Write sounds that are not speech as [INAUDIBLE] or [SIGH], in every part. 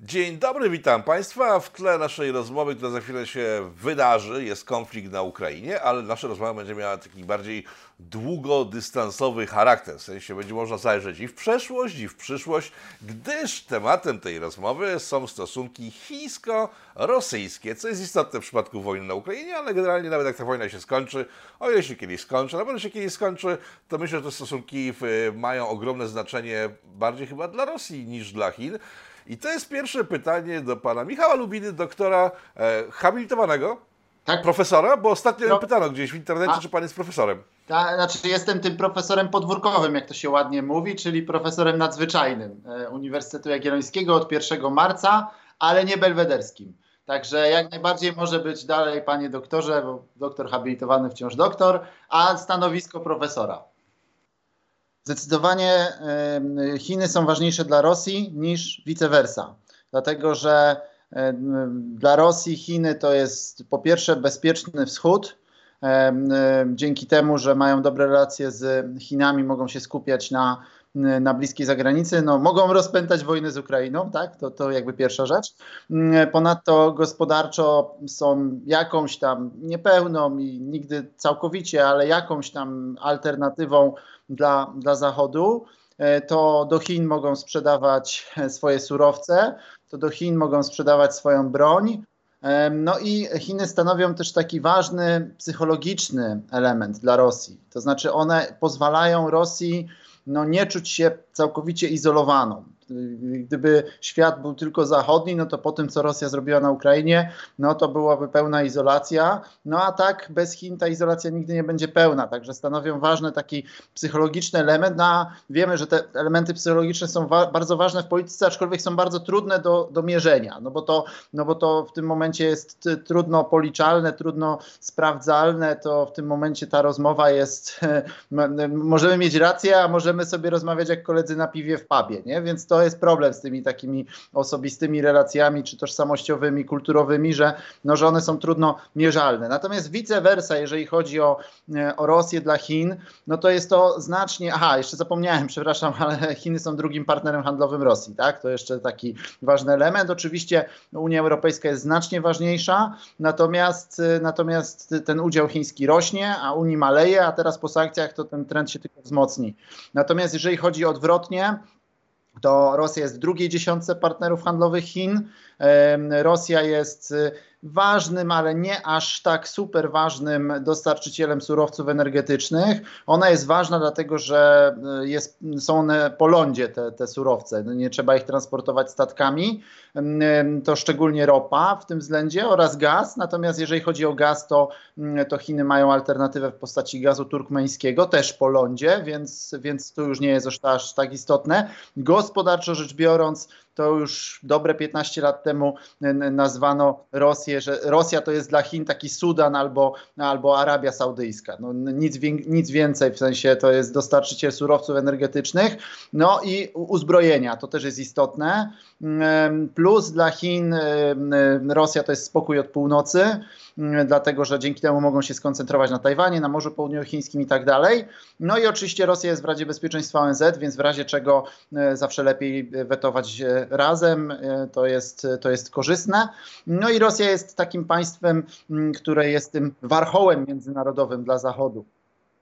Dzień dobry, witam Państwa. W tle naszej rozmowy, która za chwilę się wydarzy, jest konflikt na Ukrainie, ale nasza rozmowa będzie miała taki bardziej długodystansowy charakter. W sensie będzie można zajrzeć i w przeszłość, i w przyszłość, gdyż tematem tej rozmowy są stosunki chińsko-rosyjskie, co jest istotne w przypadku wojny na Ukrainie, ale generalnie nawet jak ta wojna się skończy, o ile się kiedyś skończy, na pewno się kiedyś skończy, to myślę, że te stosunki mają ogromne znaczenie bardziej chyba dla Rosji niż dla Chin. I to jest pierwsze pytanie do pana Michała Lubiny, doktora e, habilitowanego, tak? profesora, bo ostatnio no. pytano gdzieś w internecie, A. czy pan jest profesorem. Ta, znaczy jestem tym profesorem podwórkowym, jak to się ładnie mówi, czyli profesorem nadzwyczajnym e, Uniwersytetu Jagiellońskiego od 1 marca, ale nie belwederskim. Także jak najbardziej może być dalej, panie doktorze, bo doktor habilitowany wciąż doktor, a stanowisko profesora. Zdecydowanie Chiny są ważniejsze dla Rosji niż vice versa, dlatego że dla Rosji Chiny to jest po pierwsze bezpieczny wschód, dzięki temu, że mają dobre relacje z Chinami, mogą się skupiać na, na bliskiej zagranicy, no, mogą rozpętać wojnę z Ukrainą, tak? To, to jakby pierwsza rzecz. Ponadto gospodarczo są jakąś tam niepełną i nigdy całkowicie, ale jakąś tam alternatywą dla, dla Zachodu. E, to do Chin mogą sprzedawać swoje surowce, to do Chin mogą sprzedawać swoją broń, no i Chiny stanowią też taki ważny psychologiczny element dla Rosji. To znaczy one pozwalają Rosji no, nie czuć się całkowicie izolowaną. Gdyby świat był tylko zachodni, no to po tym, co Rosja zrobiła na Ukrainie, no to byłaby pełna izolacja. No a tak bez Chin ta izolacja nigdy nie będzie pełna. Także stanowią ważny taki psychologiczny element. No a wiemy, że te elementy psychologiczne są wa bardzo ważne w polityce, aczkolwiek są bardzo trudne do, do mierzenia. No bo, to, no bo to w tym momencie jest trudno policzalne, trudno sprawdzalne. To w tym momencie ta rozmowa jest. [LAUGHS] możemy mieć rację, a możemy sobie rozmawiać jak koledzy na piwie w pubie, nie? Więc to to jest problem z tymi takimi osobistymi relacjami, czy tożsamościowymi, kulturowymi, że, no, że one są trudno mierzalne. Natomiast vice versa, jeżeli chodzi o, e, o Rosję dla Chin, no to jest to znacznie, aha, jeszcze zapomniałem, [LAUGHS] przepraszam, ale Chiny są drugim partnerem handlowym Rosji, tak? To jeszcze taki ważny element. Oczywiście Unia Europejska jest znacznie ważniejsza, natomiast, e, natomiast ten udział chiński rośnie, a Unii maleje, a teraz po sankcjach to ten trend się tylko wzmocni. Natomiast jeżeli chodzi odwrotnie, to Rosja jest w drugiej dziesiątce partnerów handlowych Chin. Rosja jest ważnym, ale nie aż tak super ważnym dostarczycielem surowców energetycznych. Ona jest ważna dlatego, że e, jest, są one po lądzie, te, te surowce. No nie trzeba ich transportować statkami. To szczególnie ropa w tym względzie oraz gaz. Natomiast jeżeli chodzi o gaz, to, to Chiny mają alternatywę w postaci gazu turkmeńskiego, też po lądzie, więc, więc to już nie jest aż tak istotne. Gospodarczo rzecz biorąc, to już dobre 15 lat temu nazwano Rosję, że Rosja to jest dla Chin taki Sudan albo, albo Arabia Saudyjska. No, nic, nic więcej, w sensie to jest dostarczyciel surowców energetycznych, no i uzbrojenia, to też jest istotne. Plus dla Chin Rosja to jest spokój od północy, dlatego że dzięki temu mogą się skoncentrować na Tajwanie, na Morzu Południowochińskim i tak dalej. No i oczywiście Rosja jest w Radzie Bezpieczeństwa ONZ, więc w razie czego e, zawsze lepiej wetować razem, e, to jest, to jest korzystne. No i Rosja jest takim państwem, które jest tym warchołem międzynarodowym dla Zachodu.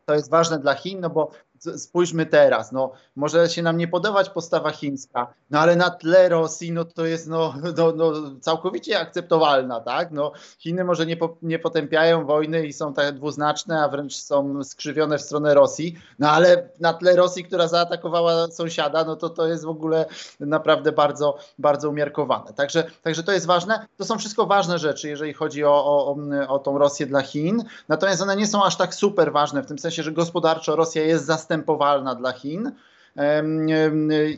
To jest ważne dla Chin, no bo spójrzmy teraz, no może się nam nie podobać postawa chińska, no ale na tle Rosji, no to jest no, [LAUGHS] no, no całkowicie akceptowalna, tak? No Chiny może nie, po, nie potępiają wojny i są tak dwuznaczne, a wręcz są skrzywione w stronę Rosji, no ale na tle Rosji, która zaatakowała sąsiada, no to to jest w ogóle naprawdę bardzo, bardzo umiarkowane. Także, także to jest ważne. To są wszystko ważne rzeczy, jeżeli chodzi o, o, o tą Rosję dla Chin, natomiast one nie są aż tak super ważne, w tym sensie, że gospodarczo Rosja jest zastępna zastępowalna dla Chin.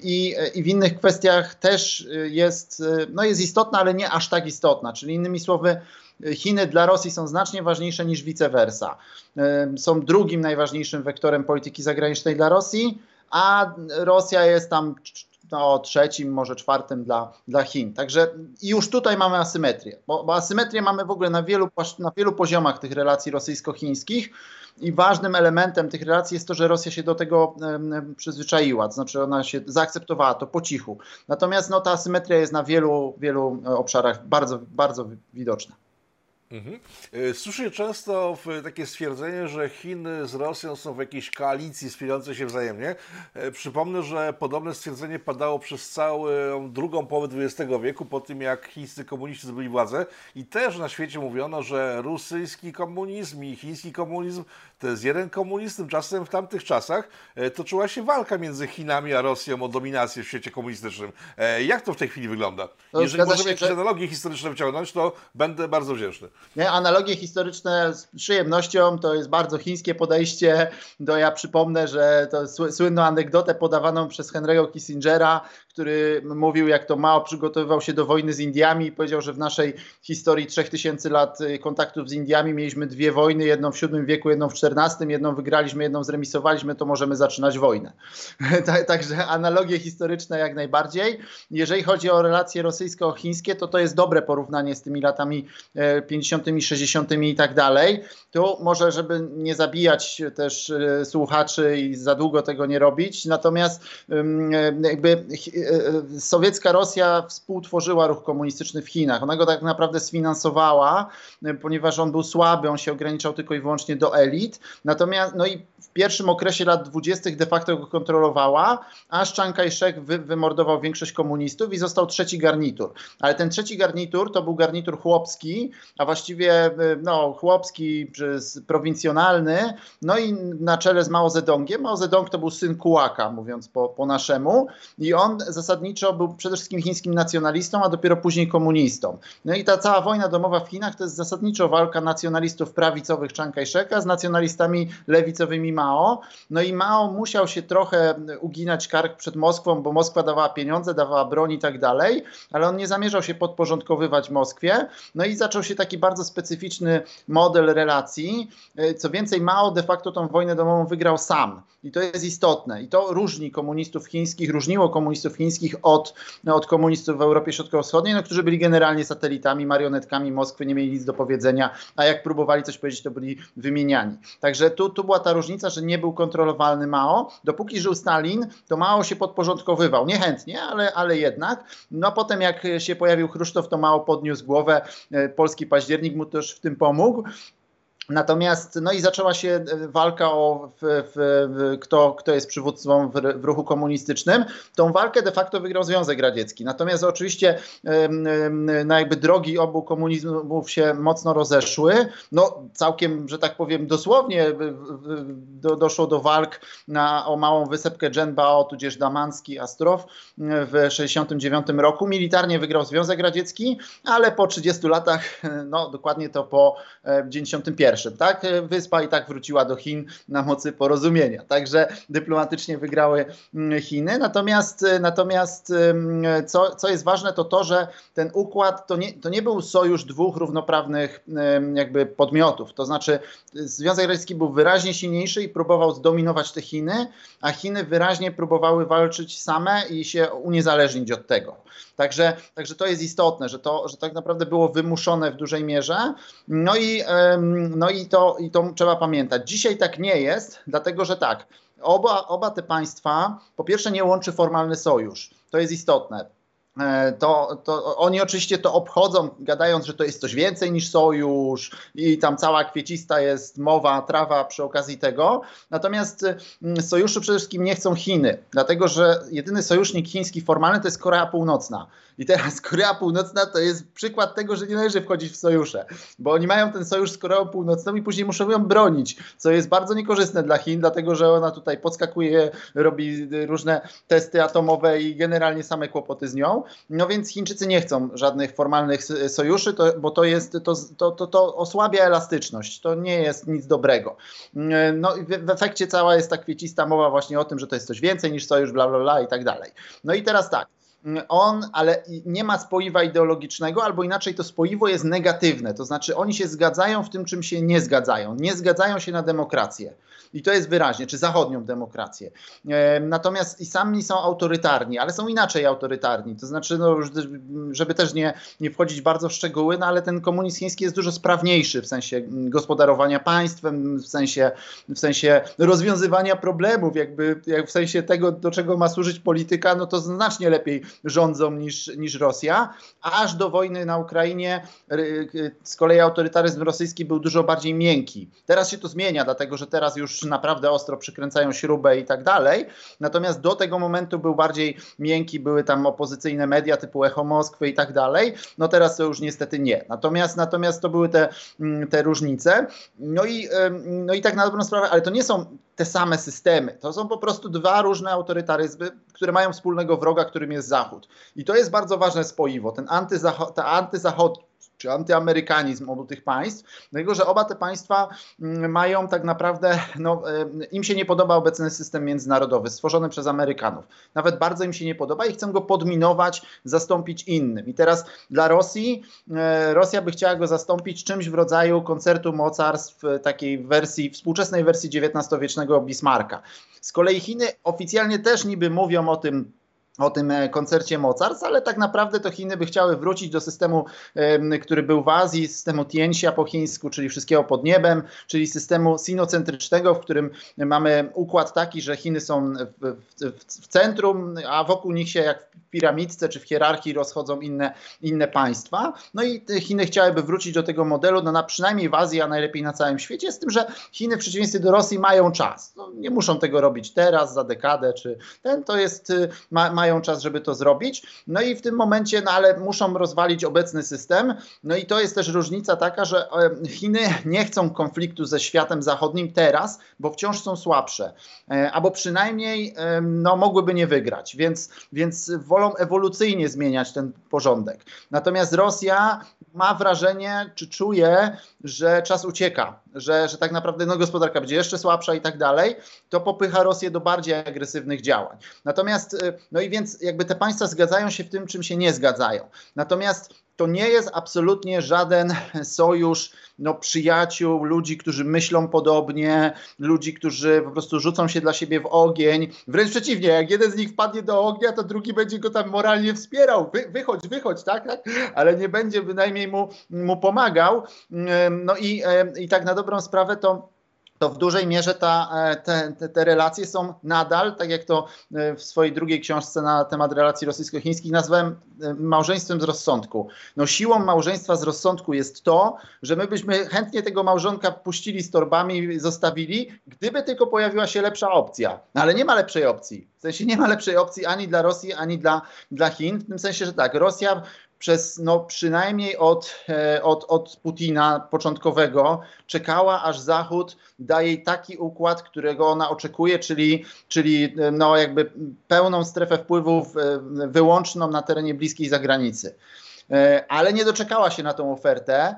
I, I, w innych kwestiach też jest, no jest istotna, ale nie aż tak istotna. Czyli innymi słowy, Chiny dla Rosji są znacznie ważniejsze niż vice versa. Są drugim najważniejszym wektorem polityki zagranicznej dla Rosji, a Rosja jest tam no, trzecim, może czwartym dla, dla Chin. Także już tutaj mamy asymetrię, bo, bo asymetrię mamy w ogóle na wielu, na wielu poziomach tych relacji rosyjsko-chińskich. I ważnym elementem tych relacji jest to, że Rosja się do tego przyzwyczaiła, to znaczy ona się zaakceptowała to po cichu. Natomiast no, ta asymetria jest na wielu, wielu obszarach bardzo, bardzo widoczna. Mhm. E, słyszę często takie stwierdzenie, że Chiny z Rosją są w jakiejś koalicji wspierającej się wzajemnie. E, przypomnę, że podobne stwierdzenie padało przez całą drugą połowę XX wieku, po tym jak chińscy komuniści zdobyli władzę i też na świecie mówiono, że rosyjski komunizm i chiński komunizm to jest jeden komunizm. Tymczasem w tamtych czasach e, toczyła się walka między Chinami a Rosją o dominację w świecie komunistycznym. Jak to w tej chwili wygląda? To Jeżeli możemy jakieś że... analogie historyczne wyciągnąć, to będę bardzo wdzięczny. Nie? Analogie historyczne z przyjemnością to jest bardzo chińskie podejście. Do, ja przypomnę, że to słynną anegdotę podawaną przez Henry'ego Kissingera, który mówił, jak to Mao przygotowywał się do wojny z Indiami i powiedział, że w naszej historii 3000 lat y, kontaktów z Indiami mieliśmy dwie wojny, jedną w VII wieku, jedną w XIV, jedną wygraliśmy, jedną zremisowaliśmy, to możemy zaczynać wojnę. [LAUGHS] Także analogie historyczne jak najbardziej. Jeżeli chodzi o relacje rosyjsko-chińskie, to to jest dobre porównanie z tymi latami 50., e, 60. i tak dalej. Tu może, żeby nie zabijać też e, słuchaczy i za długo tego nie robić, natomiast jakby E, sowiecka Rosja współtworzyła ruch komunistyczny w Chinach. Ona go tak naprawdę sfinansowała, e, ponieważ on był słaby, on się ograniczał tylko i wyłącznie do elit. Natomiast, no i w pierwszym okresie lat dwudziestych de facto go kontrolowała, aż Chiang Kai-shek wy, wymordował większość komunistów i został trzeci garnitur. Ale ten trzeci garnitur to był garnitur chłopski, a właściwie e, no, chłopski, prowincjonalny, no i na czele z Mao Zedongiem. Mao Zedong to był syn Kułaka, mówiąc po, po naszemu i on zasadniczo był przede wszystkim chińskim nacjonalistą, a dopiero później komunistą. No i ta cała wojna domowa w Chinach to jest zasadniczo walka nacjonalistów prawicowych Chiang Kai-sheka z nacjonalistami lewicowymi Mao. No i Mao musiał się trochę uginać kark przed Moskwą, bo Moskwa dawała pieniądze, dawała broń i tak dalej, ale on nie zamierzał się podporządkowywać Moskwie. No i zaczął się taki bardzo specyficzny model relacji. Co więcej, Mao de facto tą wojnę domową wygrał sam. I to jest istotne. I to różni komunistów chińskich, różniło komunistów chińskich od, od komunistów w Europie Środkowo-Wschodniej, no, którzy byli generalnie satelitami, marionetkami Moskwy, nie mieli nic do powiedzenia, a jak próbowali coś powiedzieć, to byli wymieniani. Także tu, tu była ta różnica, że nie był kontrolowalny Mao. Dopóki żył Stalin, to Mao się podporządkowywał. Niechętnie, ale, ale jednak. No potem jak się pojawił Chruszczow, to Mao podniósł głowę. E, polski październik mu też w tym pomógł. Natomiast, no i zaczęła się e, walka o w, w, w, kto, kto jest przywódcą w, ruchu komunistycznym. Tą walkę de facto wygrał Związek Radziecki. Natomiast oczywiście no jakby drogi obu komunizmów się mocno rozeszły. No całkiem, że tak powiem, dosłownie do, doszło do walk na, o małą wysepkę Dżenbao, tudzież Damanski, Astrow w 1969 roku. Militarnie wygrał Związek Radziecki, ale po 30 latach, no dokładnie to po 1991 tak? Wyspa i tak wróciła do Chin na mocy porozumienia. Także dyplomatycznie wygrały mm, Chiny. Natomiast, natomiast mm, co, co jest ważne, to to, że ten układ to nie, to nie był sojusz dwóch równoprawnych jakby podmiotów. To znaczy Związek Radziecki był wyraźnie silniejszy i próbował zdominować te Chiny, a Chiny wyraźnie próbowały walczyć same i się uniezależnić od tego. Także, także to jest istotne, że to, że tak naprawdę było wymuszone w dużej mierze. No i, no i, to, i to trzeba pamiętać. Dzisiaj tak nie jest, dlatego że tak, oba, oba te państwa, po pierwsze nie łączy formalny sojusz. To jest istotne. E, to, to oni oczywiście to obchodzą, gadając, że to jest coś więcej niż sojusz i tam cała kwiecista jest mowa, trawa przy okazji tego. Natomiast mm, sojuszu przede wszystkim nie chcą Chiny, dlatego że jedyny sojusznik chiński formalny to jest Korea Północna. I teraz Korea Północna to jest przykład tego, że nie należy wchodzić w sojusze, bo oni mają ten sojusz z Koreą Północną i później muszą ją bronić, co jest bardzo niekorzystne dla Chin, dlatego że ona tutaj podskakuje, robi różne testy atomowe i generalnie same kłopoty z nią. No więc Chińczycy nie chcą żadnych formalnych sojuszy, to, bo to jest, to, to, to, to osłabia elastyczność, to nie jest nic dobrego. No i w, w efekcie cała jest ta kwiecista mowa właśnie o tym, że to jest coś więcej niż sojusz, bla bla bla i tak dalej. No i teraz tak, on, ale nie ma spoiwa ideologicznego, albo inaczej to spoiwo jest negatywne, to znaczy oni się zgadzają w tym, czym się nie zgadzają. Nie zgadzają się na demokrację. I to jest wyraźnie, czy zachodnią demokrację. Natomiast i sami są autorytarni, ale są inaczej autorytarni. To znaczy, no, żeby też nie, nie wchodzić bardzo w szczegóły, no ale ten komunizm chiński jest dużo sprawniejszy w sensie gospodarowania państwem, w sensie, w sensie rozwiązywania problemów, jakby jak w sensie tego, do czego ma służyć polityka, no to znacznie lepiej rządzą niż, niż Rosja. Aż do wojny na Ukrainie z kolei autorytaryzm rosyjski był dużo bardziej miękki. Teraz się to zmienia, dlatego że teraz już naprawdę ostro przykręcają śrubę i tak dalej. Natomiast do tego momentu był bardziej miękki, były tam opozycyjne media typu Echo Moskwy i tak dalej. No teraz to już niestety nie. Natomiast, natomiast to były te, mm, te różnice. No i, no i tak na dobrą sprawę, ale to nie są te same systemy. To są po prostu dwa różne autorytaryzmy, które mają wspólnego wroga, którym jest Zachód. I to jest bardzo ważne spoiwo. Ten antyzachod, ta antyzachod czy antyamerykanizm obu tych państw, dlatego że oba te państwa mm, mają tak naprawdę, no, im się nie podoba obecny system międzynarodowy stworzony przez Amerykanów. Nawet bardzo im się nie podoba i chcą go podminować, zastąpić innym. I teraz dla Rosji, e, Rosja by chciała go zastąpić czymś w rodzaju koncertu mocarstw, takiej wersji, współczesnej wersji XIX-wiecznego Bismarcka. Z kolei Chiny oficjalnie też niby mówią o tym, o tym e, koncercie mocarstw, ale tak naprawdę to Chiny by chciały wrócić do systemu, który był w Azji, systemu Tianxia po chińsku, czyli wszystkiego pod niebem, czyli systemu sinocentrycznego, w którym mamy układ taki, że Chiny są w, w, w centrum, a wokół nich się jak piramidce czy w hierarchii rozchodzą inne, inne państwa. No i Chiny chciałyby wrócić do tego modelu, no na przynajmniej w Azji, a najlepiej na całym świecie, z tym, że Chiny w przeciwieństwie do Rosji mają czas. No, nie muszą tego robić teraz, za dekadę, czy ten, to jest, y, ma, mają czas, żeby to zrobić. No i w tym momencie, no ale muszą rozwalić obecny system. No i to jest też różnica taka, że e, Chiny nie chcą konfliktu ze światem zachodnim teraz, bo wciąż są słabsze, e, albo przynajmniej no, mogłyby nie wygrać, więc, więc wolą ewolucyjnie zmieniać ten porządek. Natomiast Rosja ma wrażenie, czy czuje, że czas ucieka, że, że tak naprawdę no, gospodarka będzie jeszcze słabsza i tak dalej, to popycha Rosję do bardziej agresywnych działań. Natomiast, y, no i więc jakby te państwa zgadzają się w tym, czym się nie zgadzają. Natomiast to nie jest absolutnie żaden [LAUGHS] sojusz no, przyjaciół, ludzi, którzy myślą podobnie, ludzi, którzy po prostu rzucą się dla siebie w ogień. Wręcz przeciwnie, jak jeden z nich wpadnie do ognia, to drugi będzie go tam moralnie wspierał. Wy, wychodź, wychodź, tak, tak? Ale nie będzie bynajmniej mu, mu pomagał. No i, i tak na dobrą sprawę to to w dużej mierze ta, e, te, te, te, relacje są nadal, tak jak to e, w swojej drugiej książce na temat relacji rosyjsko-chińskich nazwałem e, małżeństwem z rozsądku. No siłą małżeństwa z rozsądku jest to, że my byśmy chętnie tego małżonka puścili z torbami, zostawili, gdyby tylko pojawiła się lepsza opcja. No, ale nie ma lepszej opcji. W sensie nie ma lepszej opcji ani dla Rosji, ani dla, dla Chin. W tym sensie, że tak, Rosja przez no, przynajmniej od, e, od, od Putina początkowego czekała, aż Zachód da jej taki układ, którego ona oczekuje, czyli, czyli e, no, jakby pełną strefę wpływów e, wyłączną na terenie bliskiej zagranicy ale nie doczekała się na tą ofertę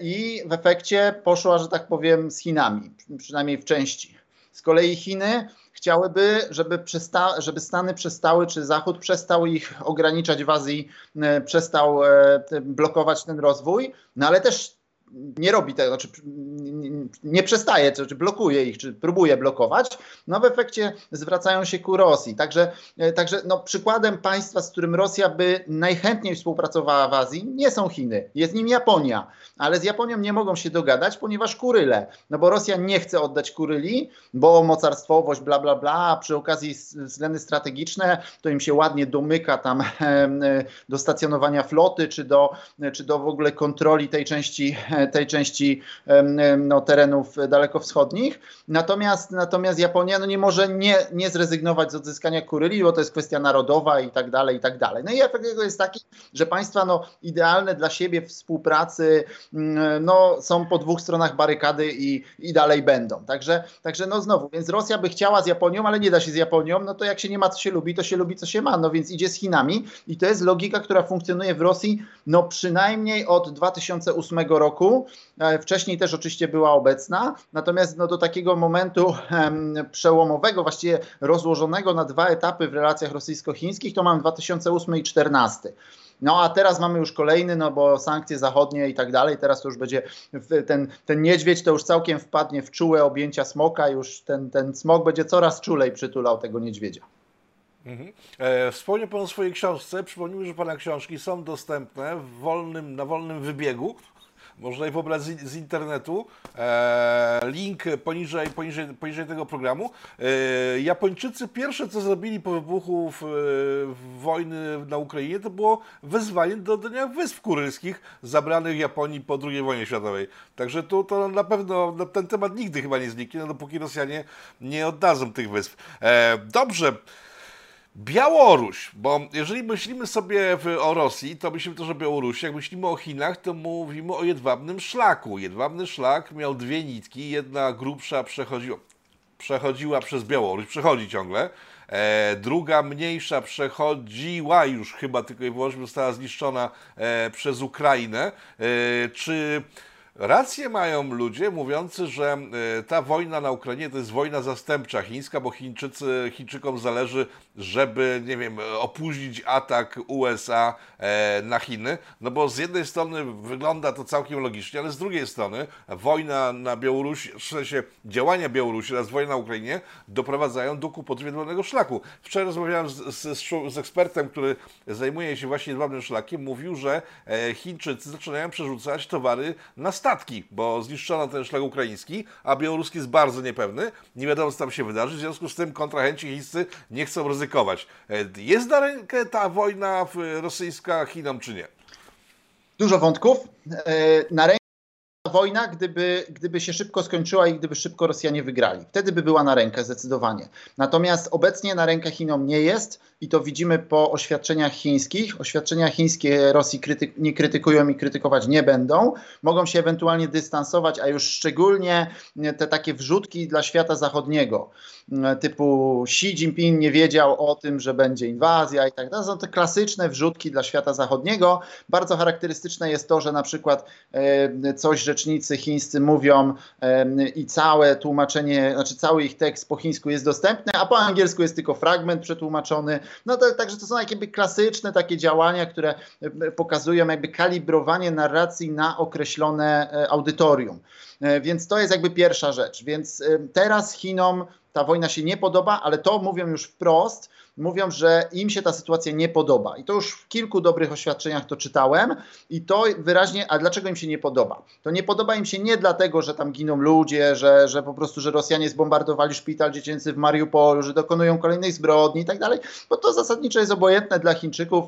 i w efekcie poszła, że tak powiem, z Chinami, przynajmniej w części. Z kolei Chiny chciałyby, żeby, przesta- żeby Stany przestały, czy Zachód przestał ich ograniczać w Azji, e, przestał e, blokować ten rozwój, no ale też nie robi tego, czy nie przestaje, czy blokuje ich, czy próbuje blokować, no w efekcie zwracają się ku Rosji. Także, e, także no, przykładem państwa, z którym Rosja by najchętniej współpracowała w Azji, nie są Chiny, jest nim Japonia, ale z Japonią nie mogą się dogadać, ponieważ Kuryle, no bo Rosja nie chce oddać Kuryli, bo mocarstwowość, bla, bla, bla, a przy okazji względy strategiczne, to im się ładnie domyka tam [LAUGHS] do stacjonowania floty, czy do, czy do w ogóle kontroli tej części tej części no, terenów dalekowschodnich. Natomiast, natomiast Japonia no, nie może nie, nie zrezygnować z odzyskania Kuryli, bo to jest kwestia narodowa i tak dalej, i tak dalej. No i efekt tego jest taki, że państwa no, idealne dla siebie współpracy mm, no, są po dwóch stronach barykady i, i dalej będą. Także, także no znowu, więc Rosja by chciała z Japonią, ale nie da się z Japonią, no to jak się nie ma co się lubi, to się lubi co się ma, no więc idzie z Chinami i to jest logika, która funkcjonuje w Rosji no przynajmniej od 2008 roku, początku. Wcześniej też oczywiście była obecna, natomiast no, do takiego momentu przełomowego, właściwie rozłożonego na dwa etapy w relacjach rosyjsko-chińskich, to mam 2008 i 2014. No a teraz mamy już kolejny, no bo sankcje zachodnie i tak dalej, teraz to już będzie ten, ten niedźwiedź to już całkiem wpadnie w czułe objęcia smoka, już ten, ten smok będzie coraz czulej przytulał tego niedźwiedzia. Mhm. E, wspomniał Pan o swojej książce. Przypomnijmy, że Pana książki są dostępne wolnym, na wolnym wybiegu można je pobrać z, internetu. E, link poniżej, poniżej, poniżej tego programu. E, Japończycy pierwsze, co zrobili po wybuchu w, w wojny na Ukrainie, to było wezwanie do dnia Wysp Kurylskich zabranych Japonii po II wojnie światowej. Także tu to na pewno na ten temat nigdy chyba nie zniknie, no dopóki Rosjanie nie oddadzą tych wysp. E, dobrze. Białoruś, bo jeżeli myślimy sobie o Rosji, to myślimy też o Białorusi. Jak myślimy o Chinach, to mówimy o jedwabnym szlaku. Jedwabny szlak miał dwie nitki, jedna grubsza przechodziła, przechodziła przez Białoruś, przechodzi ciągle. E, druga mniejsza przechodziła już chyba tylko i wyłącznie została zniszczona e, przez Ukrainę. E, czy Rację mają ludzie mówiący, że e, ta wojna na Ukrainie to jest wojna zastępcza chińska, bo Chińczycy, Chińczykom zależy, żeby, nie wiem, opóźnić atak USA e, na Chiny. No bo z jednej strony wygląda to całkiem logicznie, ale z drugiej strony wojna na Białorusi, w sensie działania Białorusi oraz wojna na Ukrainie doprowadzają do kłopotu jedwabiego szlaku. Wczoraj rozmawiałem z, z, z ekspertem, który zajmuje się właśnie jedwabnym szlakiem, mówił, że e, Chińczycy zaczynają przerzucać towary na statki, bo zniszczono ten szlak ukraiński, a białoruski jest bardzo niepewny. Nie wiadomo, co tam się wydarzy. W związku z tym kontrahenci chińscy nie chcą ryzykować. E, jest na rękę ta wojna rosyjska Chinom, czy nie? Dużo wątków. E, na rękę wojna, gdyby, gdyby się szybko skończyła i gdyby szybko Rosjanie wygrali. Wtedy by była na rękę zdecydowanie. Natomiast obecnie na rękę Chinom nie jest i to widzimy po oświadczeniach chińskich. Oświadczenia chińskie Rosji kryty nie krytykują i krytykować nie będą. Mogą się ewentualnie dystansować, a już szczególnie te takie wrzutki dla świata zachodniego, typu Xi Jinping nie wiedział o tym, że będzie inwazja i tak dalej. Są te klasyczne wrzutki dla świata zachodniego. Bardzo charakterystyczne jest to, że na przykład e, coś rzecznicy chińscy mówią i całe tłumaczenie, znaczy cały ich tekst po chińsku jest dostępny, a po angielsku jest tylko fragment przetłumaczony. No to, także to są jakby klasyczne takie działania, które pokazują jakby kalibrowanie narracji na określone e, audytorium. E, więc to jest jakby pierwsza rzecz. Więc teraz Chinom ta wojna się nie podoba, ale to mówią już wprost, mówią, że im się ta sytuacja nie podoba. I to już w kilku dobrych oświadczeniach to czytałem i to wyraźnie, a dlaczego im się nie podoba? To nie podoba im się nie dlatego, że tam giną ludzie, że, że po prostu, że Rosjanie zbombardowali szpital dziecięcy w Mariupolu, że dokonują kolejnej zbrodni i tak dalej, bo to zasadniczo jest obojętne dla Chińczyków.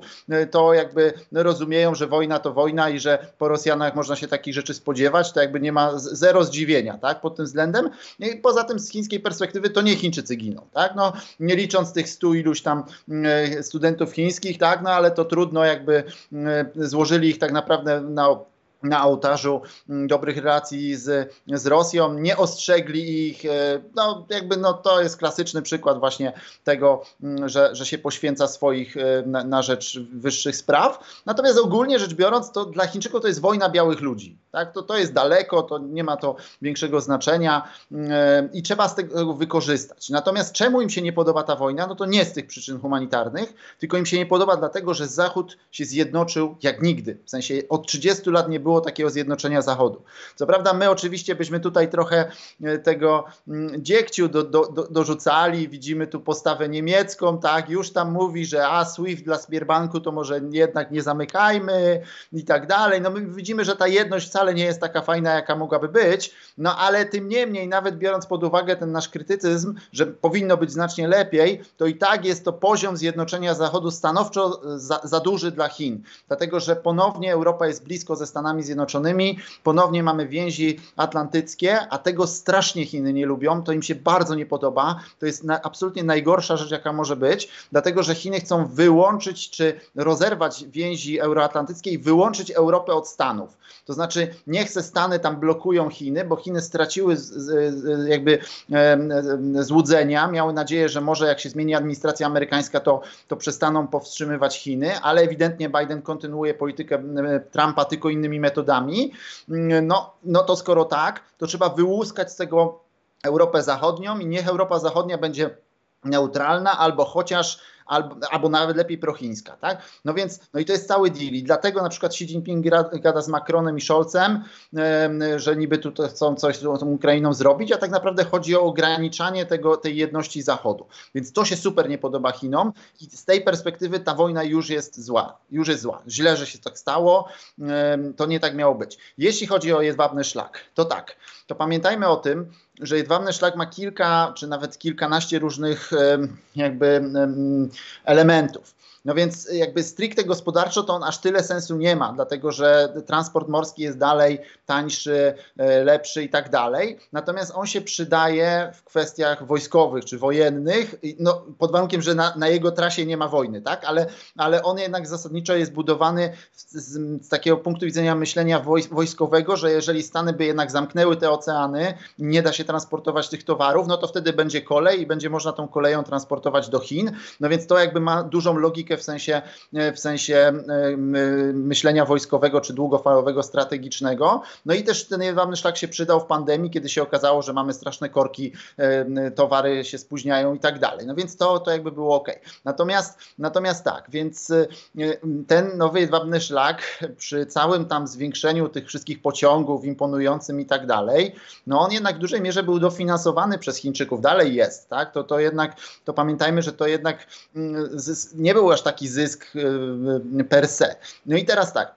To jakby rozumieją, że wojna to wojna i że po Rosjanach można się takich rzeczy spodziewać, to jakby nie ma zero zdziwienia, tak, pod tym względem. I poza tym z chińskiej perspektywy to nie Chińczycy giną, tak, no nie licząc tych stu iluś tam mm, studentów chińskich, tak, no ale to trudno jakby mm, złożyli ich tak naprawdę na na ołtarzu mm, dobrych relacji z, z Rosją, nie ostrzegli ich, e, no jakby no to jest klasyczny przykład właśnie tego, mm, że, że się poświęca swoich e, na, na, rzecz wyższych spraw. Natomiast ogólnie rzecz biorąc, to dla Chińczyków to jest wojna białych ludzi. Tak? To, to jest daleko, to nie ma to większego znaczenia e, i trzeba z tego wykorzystać. Natomiast czemu im się nie podoba ta wojna? No to nie z tych przyczyn humanitarnych, tylko im się nie podoba dlatego, że Zachód się zjednoczył jak nigdy. W sensie od 30 lat nie było takiego zjednoczenia Zachodu. Co prawda my oczywiście byśmy tutaj trochę e, tego mm, dziegciu do, do, do, dorzucali, widzimy tu postawę niemiecką, tak, już tam mówi, że a SWIFT dla Sberbanku to może jednak nie zamykajmy i tak dalej. No my widzimy, że ta jedność wcale nie jest taka fajna, jaka mogłaby być, no ale tym niemniej, nawet biorąc pod uwagę ten nasz krytycyzm, że powinno być znacznie lepiej, to i tak jest to poziom zjednoczenia Zachodu stanowczo za, za duży dla Chin, dlatego że ponownie Europa jest blisko ze Stanami Zjednoczonymi. Ponownie mamy więzi atlantyckie, a tego strasznie Chiny nie lubią. To im się bardzo nie podoba. To jest na, absolutnie najgorsza rzecz, jaka może być, dlatego że Chiny chcą wyłączyć czy rozerwać więzi euroatlantyckie i wyłączyć Europę od Stanów. To znaczy nie chce Stany tam blokują Chiny, bo Chiny straciły z, z, jakby e, złudzenia, miały nadzieję, że może jak się zmieni administracja amerykańska, to, to przestaną powstrzymywać Chiny, ale ewidentnie Biden kontynuuje politykę Trumpa tylko innymi metodami. No, no to skoro tak, to trzeba wyłuskać z tego Europę Zachodnią i niech Europa Zachodnia będzie neutralna albo chociaż albo, albo nawet lepiej prochińska, tak? No więc, no i to jest cały deal i dlatego na przykład Xi Jinping gada z Macronem i Scholzem, że niby tu chcą coś z tą Ukrainą zrobić, a tak naprawdę chodzi o ograniczanie tego, tej jedności Zachodu. Więc to się super nie podoba Chinom i z tej perspektywy ta wojna już jest zła, już jest zła. Źle, że się tak stało, to nie tak miało być. Jeśli chodzi o jedwabny szlak, to tak, to pamiętajmy o tym, że jedwabny szlak ma kilka, czy nawet kilkanaście różnych jakby elementów. No więc jakby stricte gospodarczo to on aż tyle sensu nie ma, dlatego że transport morski jest dalej tańszy, e, lepszy i tak dalej. Natomiast on się przydaje w kwestiach wojskowych czy wojennych, no, pod warunkiem, że na, na jego trasie nie ma wojny, tak? Ale, ale on jednak zasadniczo jest budowany z, z, z takiego punktu widzenia myślenia woj, wojskowego, że jeżeli Stany by jednak zamknęły te oceany, nie da się transportować tych towarów, no to wtedy będzie kolej i będzie można tą koleją transportować do Chin. No więc to jakby ma dużą logikę w sensie, w sensie myślenia wojskowego czy długofalowego, strategicznego. No i też ten jedwabny szlak się przydał w pandemii, kiedy się okazało, że mamy straszne korki, towary się spóźniają i tak dalej. No więc to, to jakby było ok. Natomiast, natomiast tak, więc ten nowy jedwabny szlak przy całym tam zwiększeniu tych wszystkich pociągów imponującym i tak dalej, no on jednak w dużej mierze był dofinansowany przez Chińczyków, dalej jest, tak? To, to jednak, to pamiętajmy, że to jednak mm, nie był aż taki zysk y, per se. No i teraz tak,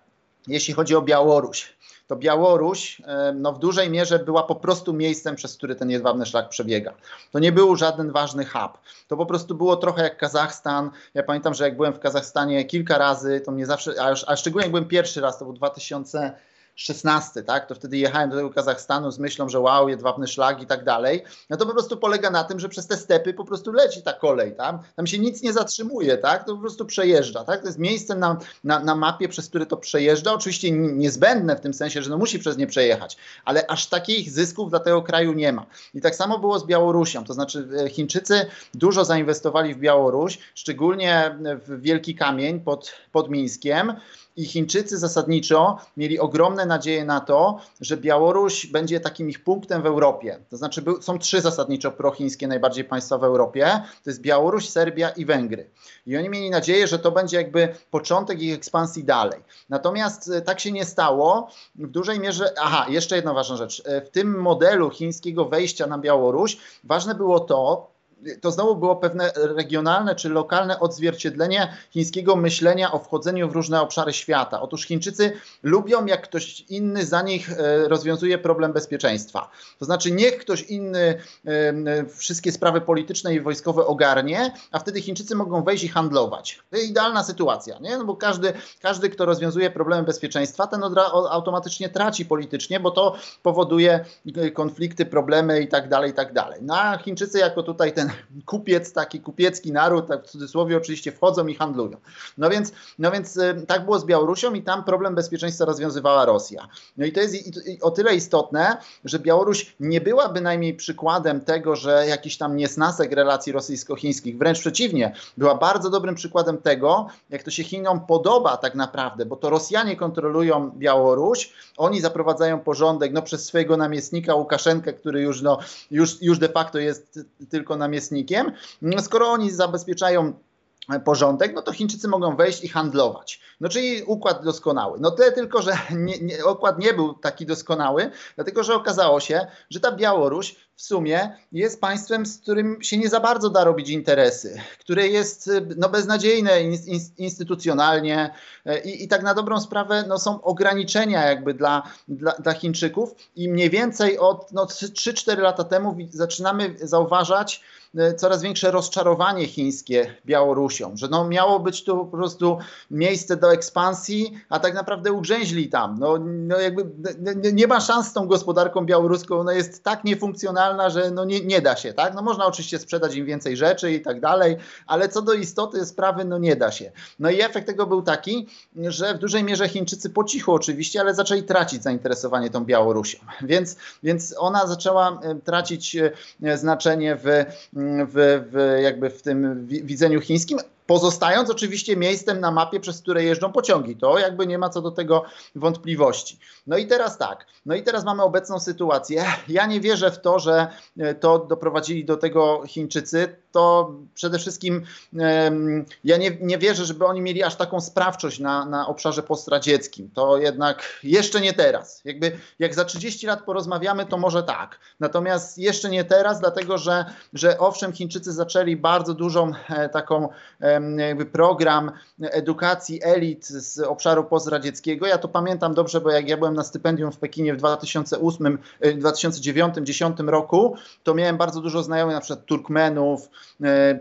jeśli chodzi o Białoruś, to Białoruś no, w dużej mierze była po prostu miejscem, przez który ten jedwabny szlak przebiega. To nie był żaden ważny hub. To po prostu było trochę jak Kazachstan. Ja pamiętam, że jak byłem w Kazachstanie kilka razy, to mnie zawsze, a, a szczególnie jak byłem pierwszy raz, to był 2000 16, tak, to wtedy jechałem do tego Kazachstanu z myślą, że wow, jedwabny szlak i tak dalej, no to po prostu polega na tym, że przez te stepy po prostu leci ta kolej, tam, tam się nic nie zatrzymuje, tak, to po prostu przejeżdża, tak, to jest miejsce na, na, na mapie, przez które to przejeżdża, oczywiście niezbędne w tym sensie, że no musi przez nie przejechać, ale aż takich zysków dla tego kraju nie ma. I tak samo było z Białorusią, to znaczy e, Chińczycy dużo zainwestowali w Białoruś, szczególnie w Wielki Kamień pod, pod Mińskiem, i Chińczycy zasadniczo mieli ogromne nadzieje na to, że Białoruś będzie takim ich punktem w Europie. To znaczy był, są trzy zasadniczo prochińskie najbardziej państwa w Europie. To jest Białoruś, Serbia i Węgry. I oni mieli nadzieję, że to będzie jakby początek ich ekspansji dalej. Natomiast e, tak się nie stało. W dużej mierze, aha, jeszcze jedna ważna rzecz. E, w tym modelu chińskiego wejścia na Białoruś ważne było to, to znowu było pewne regionalne czy lokalne odzwierciedlenie chińskiego myślenia o wchodzeniu w różne obszary świata. Otóż Chińczycy lubią, jak ktoś inny za nich e, rozwiązuje problem bezpieczeństwa. To znaczy, niech ktoś inny wszystkie sprawy polityczne i wojskowe ogarnie, a wtedy Chińczycy mogą wejść i handlować. To idealna sytuacja, nie? No bo każdy, każdy, kto rozwiązuje problemy bezpieczeństwa, ten automatycznie traci politycznie, bo to powoduje e, konflikty, problemy i tak dalej, i tak dalej. No a Chińczycy jako tutaj ten kupiec, taki kupiecki naród, tak w cudzysłowie oczywiście wchodzą i handlują. No więc, no więc y, tak było z Białorusią i tam problem bezpieczeństwa rozwiązywała Rosja. No i to jest o tyle istotne, że Białoruś nie była bynajmniej przykładem tego, że jakiś tam niesnasek relacji rosyjsko-chińskich, wręcz przeciwnie, była bardzo dobrym przykładem tego, jak to się Chinom podoba tak naprawdę, bo to Rosjanie kontrolują Białoruś, oni zaprowadzają porządek no, przez swojego namiestnika Łukaszenkę, który już, no, już, już de facto jest tylko namiestnikiem namiestnikiem. Skoro oni zabezpieczają porządek, no to Chińczycy mogą wejść i handlować. No czyli układ doskonały. No tyle tylko, że nie, nie, układ nie był taki doskonały, dlatego że okazało się, że ta Białoruś w sumie jest państwem, z którym się nie za bardzo da robić interesy, które jest no, beznadziejne instytucjonalnie i, i tak na dobrą sprawę no, są ograniczenia jakby dla, dla, dla Chińczyków i mniej więcej od no, 3-4 lata temu zaczynamy zauważać, E, coraz większe rozczarowanie chińskie Białorusią, że no miało być tu po prostu miejsce do ekspansji, a tak naprawdę ugrzęźli tam. No, no jakby nie ma szans z tą gospodarką białoruską, ona jest tak niefunkcjonalna, że no nie, nie da się, tak? No można oczywiście sprzedać im więcej rzeczy i tak dalej, ale co do istoty sprawy, no nie da się. No i efekt tego był taki, że w dużej mierze Chińczycy po cichu oczywiście, ale zaczęli tracić zainteresowanie tą Białorusią. Więc, więc ona zaczęła tracić znaczenie w, w, w jakby w tym widzeniu chińskim, pozostając oczywiście miejscem na mapie, przez które jeżdżą pociągi. To jakby nie ma co do tego wątpliwości. No i teraz tak, no i teraz mamy obecną sytuację. Ja nie wierzę w to, że e, to doprowadzili do tego Chińczycy. To przede wszystkim ja nie, nie wierzę, żeby oni mieli aż taką sprawczość na, na obszarze postradzieckim. To jednak jeszcze nie teraz. Jakby jak za 30 lat porozmawiamy, to może tak. Natomiast jeszcze nie teraz, dlatego że, że owszem, Chińczycy zaczęli bardzo dużą e, taką jakby program edukacji elit z obszaru postradzieckiego. Ja to pamiętam dobrze, bo jak ja byłem na stypendium w Pekinie w 2008, 2009-2010 e, roku, to miałem bardzo dużo znajomych, na przykład Turkmenów,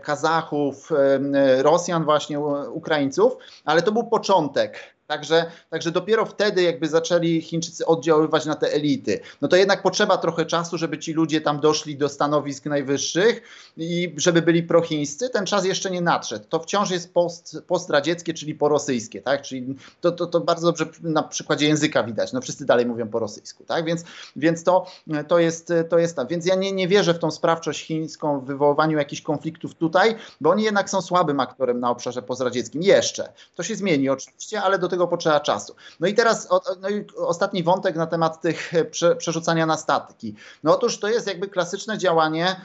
Kazachów, e, Rosjan właśnie, Ukraińców, ale to był początek Także, także dopiero wtedy jakby zaczęli Chińczycy oddziaływać na te elity. No to jednak potrzeba trochę czasu, żeby ci ludzie tam doszli do stanowisk najwyższych i żeby byli prochińscy. Ten czas jeszcze nie nadszedł. To wciąż jest post, postradzieckie, czyli porosyjskie, tak? Czyli to, to, to bardzo dobrze na przykładzie języka widać. No wszyscy dalej mówią po rosyjsku, tak? Więc, więc to, to jest to jest tam. Więc ja nie, nie wierzę w tą sprawczość chińską w wywoływaniu jakichś konfliktów tutaj, bo oni jednak są słabym aktorem na obszarze pozradzieckim. Jeszcze. To się zmieni oczywiście, ale do tego potrzeba czasu. No i teraz no i ostatni wątek na temat tych prze, przerzucania na statki. No otóż to jest jakby klasyczne działanie,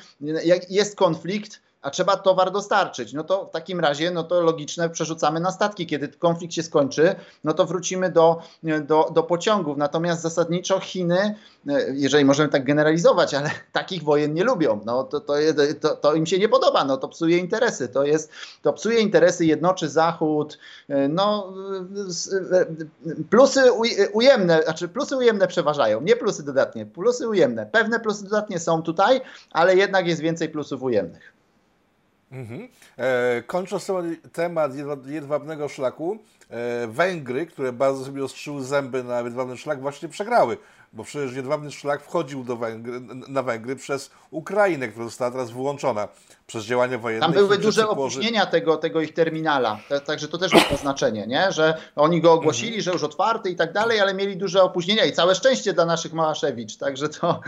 jak jest konflikt, a trzeba towar dostarczyć. No to w takim razie, no to logiczne przerzucamy na statki. Kiedy konflikt się skończy, no to wrócimy do, do, do pociągów. Natomiast zasadniczo Chiny, jeżeli możemy tak generalizować, ale [LAUGHS] takich wojen nie lubią. No to, to, to, to im się nie podoba, no to psuje interesy. To, jest, to psuje interesy, jednoczy Zachód. No plusy ujemne, znaczy plusy ujemne przeważają, nie plusy dodatnie, plusy ujemne. Pewne plusy dodatnie są tutaj, ale jednak jest więcej plusów ujemnych. Mhm. E, kończąc temat jedwabnego szlaku, e, Węgry, które bardzo sobie ostrzyły zęby na jedwabny szlak, właśnie przegrały, bo przecież jedwabny szlak wchodził do Węgry, na Węgry przez Ukrainę, która została teraz wyłączona przez działania wojenne. Tam były duże opóźnienia tego, tego ich terminala, także to też ma znaczenie, nie? że oni go ogłosili, mhm. że już otwarty i tak dalej, ale mieli duże opóźnienia i całe szczęście dla naszych Małaszewicz, także to,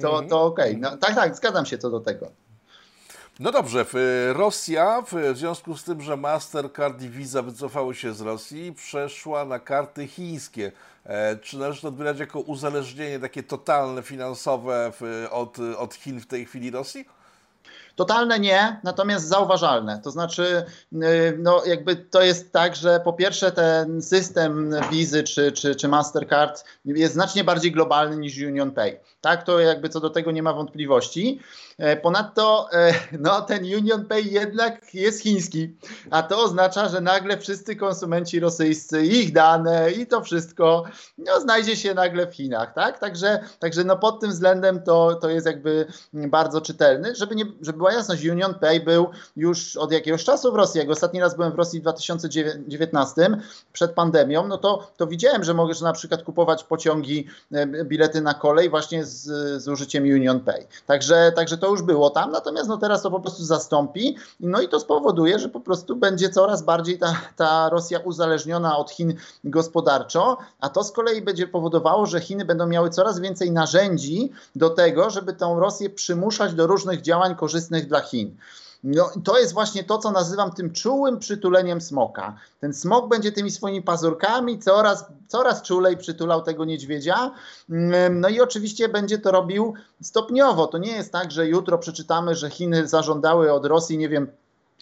to, mhm. to okej. Okay. No, tak, tak, zgadzam się co do tego. No dobrze, Rosja w związku z tym, że Mastercard i Visa wycofały się z Rosji, przeszła na karty chińskie. E, czy należy to odbierać jako uzależnienie takie totalne, finansowe od, od Chin w tej chwili Rosji? Totalne nie, natomiast zauważalne. To znaczy, y, no jakby to jest tak, że po pierwsze ten system wizy czy, czy, czy Mastercard jest znacznie bardziej globalny niż Union Pay. Tak, to jakby co do tego nie ma wątpliwości. E, ponadto e, no, ten Union Pay jednak jest chiński, a to oznacza, że nagle wszyscy konsumenci rosyjscy, ich dane i to wszystko no, znajdzie się nagle w Chinach. Tak? Także, także no, pod tym względem to, to jest jakby bardzo czytelny. Żeby, nie, żeby była jasność, Union Pay był już od jakiegoś czasu w Rosji. Jak ostatni raz byłem w Rosji w 2019 przed pandemią, no to, to widziałem, że możesz na przykład kupować pociągi, e, bilety na kolej właśnie z, z użyciem Union Pay. Także, także to już było tam, natomiast no teraz to po prostu zastąpi, no i to spowoduje, że po prostu będzie coraz bardziej ta, ta Rosja uzależniona od Chin gospodarczo, a to z kolei będzie powodowało, że Chiny będą miały coraz więcej narzędzi do tego, żeby tą Rosję przymuszać do różnych działań korzystnych dla Chin. No, to jest właśnie to, co nazywam tym czułym przytuleniem smoka. Ten smok będzie tymi swoimi pazurkami coraz, coraz czulej przytulał tego niedźwiedzia. Mm, no i oczywiście będzie to robił stopniowo. To nie jest tak, że jutro przeczytamy, że Chiny zażądały od Rosji, nie wiem,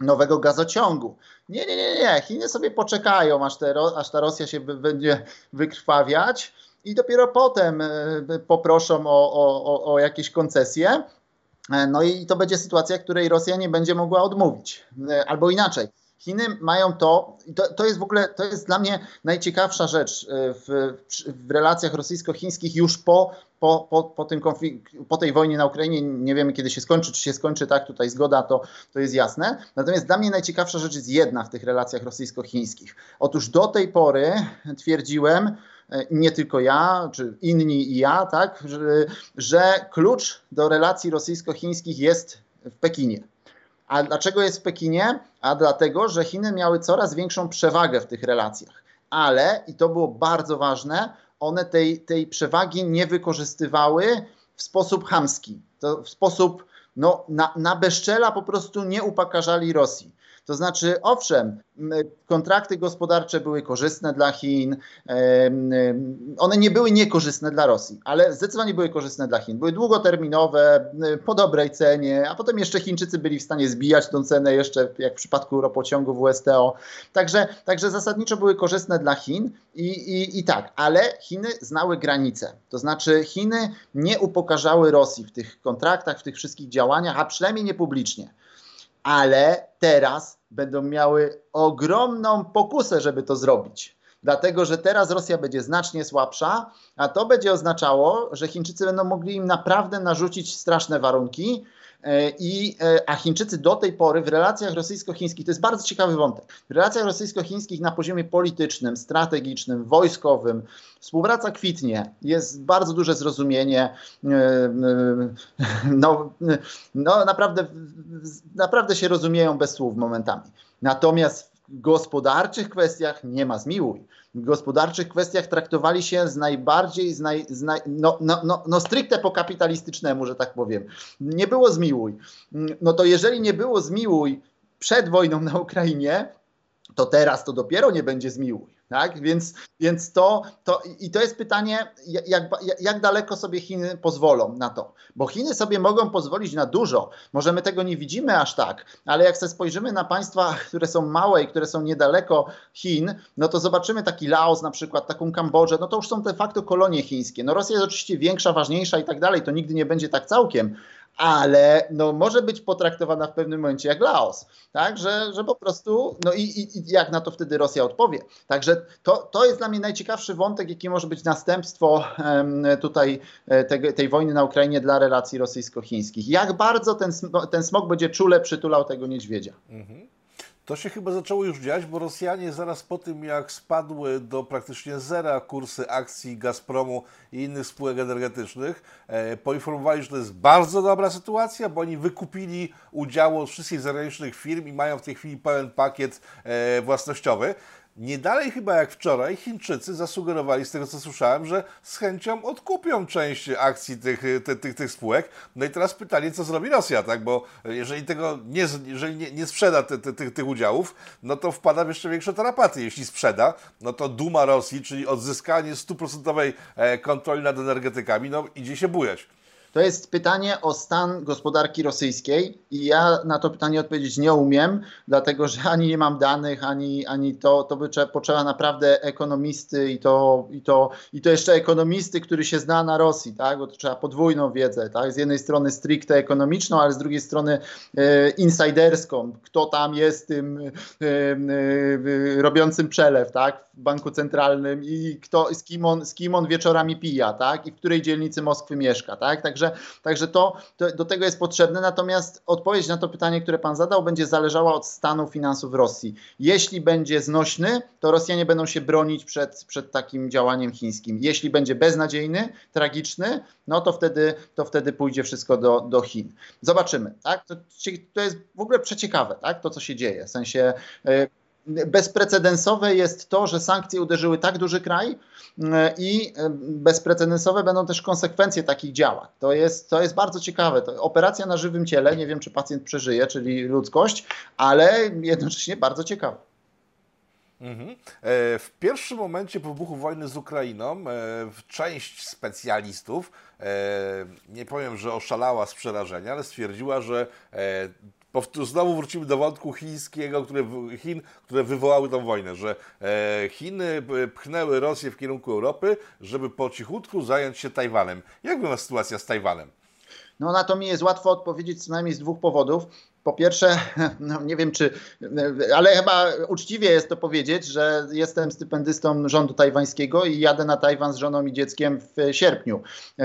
nowego gazociągu. Nie, nie, nie, nie. Chiny sobie poczekają, aż, te, aż ta Rosja się będzie wykrwawiać i dopiero potem e, poproszą o, o, o jakieś koncesje. E, no i to będzie sytuacja, której Rosja nie będzie mogła odmówić. E, albo inaczej. Chiny mają to, to, to jest w ogóle, to jest dla mnie najciekawsza rzecz e, w, w relacjach rosyjsko-chińskich już po, po, po, po, tym konflikt, po tej wojnie na Ukrainie. Nie wiemy, kiedy się skończy, czy się skończy, tak, tutaj zgoda, to, to jest jasne. Natomiast dla mnie najciekawsza rzecz jest jedna w tych relacjach rosyjsko-chińskich. Otóż do tej pory twierdziłem, nie tylko ja, czy inni i ja, tak, że, że klucz do relacji rosyjsko-chińskich jest w Pekinie. A dlaczego jest w Pekinie? A dlatego, że Chiny miały coraz większą przewagę w tych relacjach. Ale, i to było bardzo ważne, one tej, tej przewagi nie wykorzystywały w sposób chamski, to w sposób no, na, na bezczela po prostu nie upokarzali Rosji. To znaczy, owszem, kontrakty gospodarcze były korzystne dla Chin, one nie były niekorzystne dla Rosji, ale zdecydowanie były korzystne dla Chin. Były długoterminowe, po dobrej cenie, a potem jeszcze Chińczycy byli w stanie zbijać tą cenę jeszcze, jak w przypadku ropociągu WSTO. Także, także zasadniczo były korzystne dla Chin i, i, i tak, ale Chiny znały granice. To znaczy, Chiny nie upokarzały Rosji w tych kontraktach, w tych wszystkich działaniach, a przynajmniej nie publicznie ale teraz będą miały ogromną pokusę, żeby to zrobić. Dlatego, że teraz Rosja będzie znacznie słabsza, a to będzie oznaczało, że Chińczycy będą mogli im naprawdę narzucić straszne warunki, I, e, a Chińczycy do tej pory w relacjach rosyjsko-chińskich, to jest bardzo ciekawy wątek, w relacjach rosyjsko-chińskich na poziomie politycznym, strategicznym, wojskowym, współpraca kwitnie, jest bardzo duże zrozumienie. E, no, no naprawdę, naprawdę się rozumieją bez słów momentami. Natomiast gospodarczych kwestiach nie ma zmiłuj w gospodarczych kwestiach traktowali się z najbardziej, z naj, z naj, no, no, no, no stricte po kapitalistycznemu, że tak powiem. Nie było zmiłuj. No to jeżeli nie było zmiłuj przed wojną na Ukrainie, to teraz to dopiero nie będzie zmiłuj. Tak? Więc, więc to, to i to jest pytanie, jak, jak daleko sobie Chiny pozwolą na to. Bo Chiny sobie mogą pozwolić na dużo. Może my tego nie widzimy aż tak, ale jak sobie spojrzymy na państwa, które są małe i które są niedaleko Chin, no to zobaczymy taki Laos na przykład, taką Kambodżę, no to już są de facto kolonie chińskie. No Rosja jest oczywiście większa, ważniejsza i tak dalej, to nigdy nie będzie tak całkiem, ale no, może być potraktowana w pewnym momencie jak Laos, tak? że, że po prostu, no i, i, i jak na to wtedy Rosja odpowie. Także to, to jest dla mnie najciekawszy wątek, jaki może być następstwo um, tutaj e, te, tej wojny na Ukrainie dla relacji rosyjsko-chińskich. Jak bardzo ten, ten smog będzie czule przytulał tego niedźwiedzia. Mhm. To się chyba zaczęło już dziać, bo Rosjanie zaraz po tym, jak spadły do praktycznie zera kursy akcji Gazpromu i innych spółek energetycznych, e, poinformowali, że to jest bardzo dobra sytuacja, bo oni wykupili udział od wszystkich zagranicznych firm i mają w tej chwili pełen pakiet e, własnościowy. Nie dalej chyba jak wczoraj Chińczycy zasugerowali, z tego co słyszałem, że z chęcią odkupią część akcji tych, tych, tych, tych spółek. No i teraz pytanie, co zrobi Rosja, tak? Bo jeżeli tego nie, jeżeli nie, nie sprzeda te, te, tych, tych udziałów, no to wpada w jeszcze większe tarapaty. Jeśli sprzeda, no to duma Rosji, czyli odzyskanie stuprocentowej e, kontroli nad energetykami, no idzie się bujać. To jest pytanie o stan gospodarki rosyjskiej i ja na to pytanie odpowiedzieć nie umiem, dlatego że ani nie mam danych, ani, ani to, to by trzeba, potrzeba naprawdę ekonomisty i to, i, to, i to jeszcze ekonomisty, który się zna na Rosji, tak? bo to trzeba podwójną wiedzę, tak? z jednej strony stricte ekonomiczną, ale z drugiej strony e, insiderską, kto tam jest tym e, e, robiącym przelew tak? w banku centralnym i kto, z, kim on, z kim on wieczorami pija tak? i w której dzielnicy Moskwy mieszka. Tak? Także Także, także to, to, do tego jest potrzebne. Natomiast odpowiedź na to pytanie, które Pan zadał, będzie zależała od stanu finansów Rosji. Jeśli będzie znośny, to Rosjanie będą się bronić przed, przed takim działaniem chińskim. Jeśli będzie beznadziejny, tragiczny, no to wtedy, to wtedy pójdzie wszystko do, do Chin. Zobaczymy. Tak? To, to jest w ogóle przeciekawe, tak? to co się dzieje. W sensie. Yy, bezprecedensowe jest to, że sankcje uderzyły tak duży kraj e, i e, bezprecedensowe będą też konsekwencje takich działań. To jest, to jest bardzo ciekawe. To operacja na żywym ciele, nie wiem czy pacjent przeżyje, czyli ludzkość, ale jednocześnie bardzo ciekawe. Mhm. E, w pierwszym momencie po wybuchu wojny z Ukrainą część specjalistów, nie powiem, że oszalała z przerażenia, ale stwierdziła, że znowu wrócimy do wątku chińskiego, które, Chin, które wywołały tą wojnę, że e, Chiny pchnęły Rosję w kierunku Europy, żeby po cichutku zająć się Tajwanem. Jak wygląda sytuacja z Tajwanem? No na to mi jest łatwo odpowiedzieć co najmniej z dwóch powodów. Po pierwsze, [LAUGHS] no nie wiem czy, ale chyba uczciwie jest to powiedzieć, że jestem stypendystą rządu tajwańskiego i jadę na Tajwan z żoną i dzieckiem w sierpniu.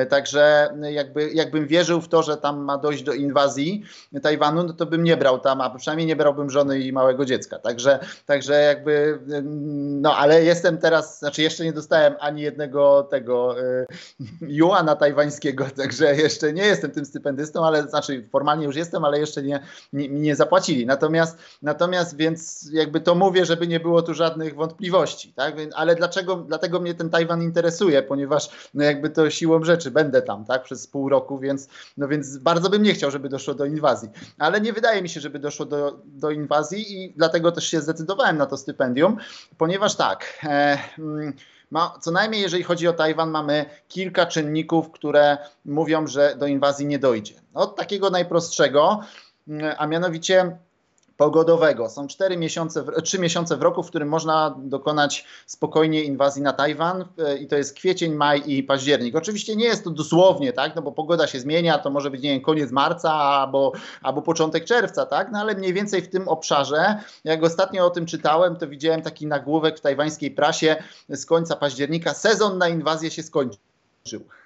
Także jakby, jakbym wierzył w to, że tam ma dojść do inwazji Tajwanu, no to bym nie brał tam, a przynajmniej nie brałbym żony i małego dziecka. Także, także jakby, no ale jestem teraz, znaczy jeszcze nie dostałem ani jednego tego y, juana tajwańskiego, [LAUGHS] także jeszcze nie jestem tym stypendystą, ale znaczy formalnie już jestem, ale jeszcze nie, nie, nie zapłacili. Natomiast, natomiast więc jakby to mówię, żeby nie było tu żadnych wątpliwości, tak? Ale dlaczego, dlatego mnie ten Tajwan interesuje, ponieważ no jakby to siłą rzeczy będę tam, tak? Przez pół roku, więc, no więc bardzo bym nie chciał, żeby doszło do inwazji. Ale nie wydaje mi się, żeby doszło do, do inwazji i dlatego też się zdecydowałem na to stypendium, ponieważ tak, e, mm, ma, co najmniej jeżeli chodzi o Tajwan, mamy kilka czynników, które mówią, że do inwazji nie dojdzie. Od takiego najprostszego, a mianowicie pogodowego. Są 4 miesiące, 3 miesiące w roku, w którym można dokonać spokojnie inwazji na Tajwan e, i to jest kwiecień, maj i październik. Oczywiście nie jest to dosłownie, tak, no bo pogoda się zmienia, to może być, nie wiem, koniec marca albo, albo początek czerwca, tak, no ale mniej więcej w tym obszarze, jak ostatnio o tym czytałem, to widziałem taki nagłówek w tajwańskiej prasie z końca października, sezon na inwazję się skończył.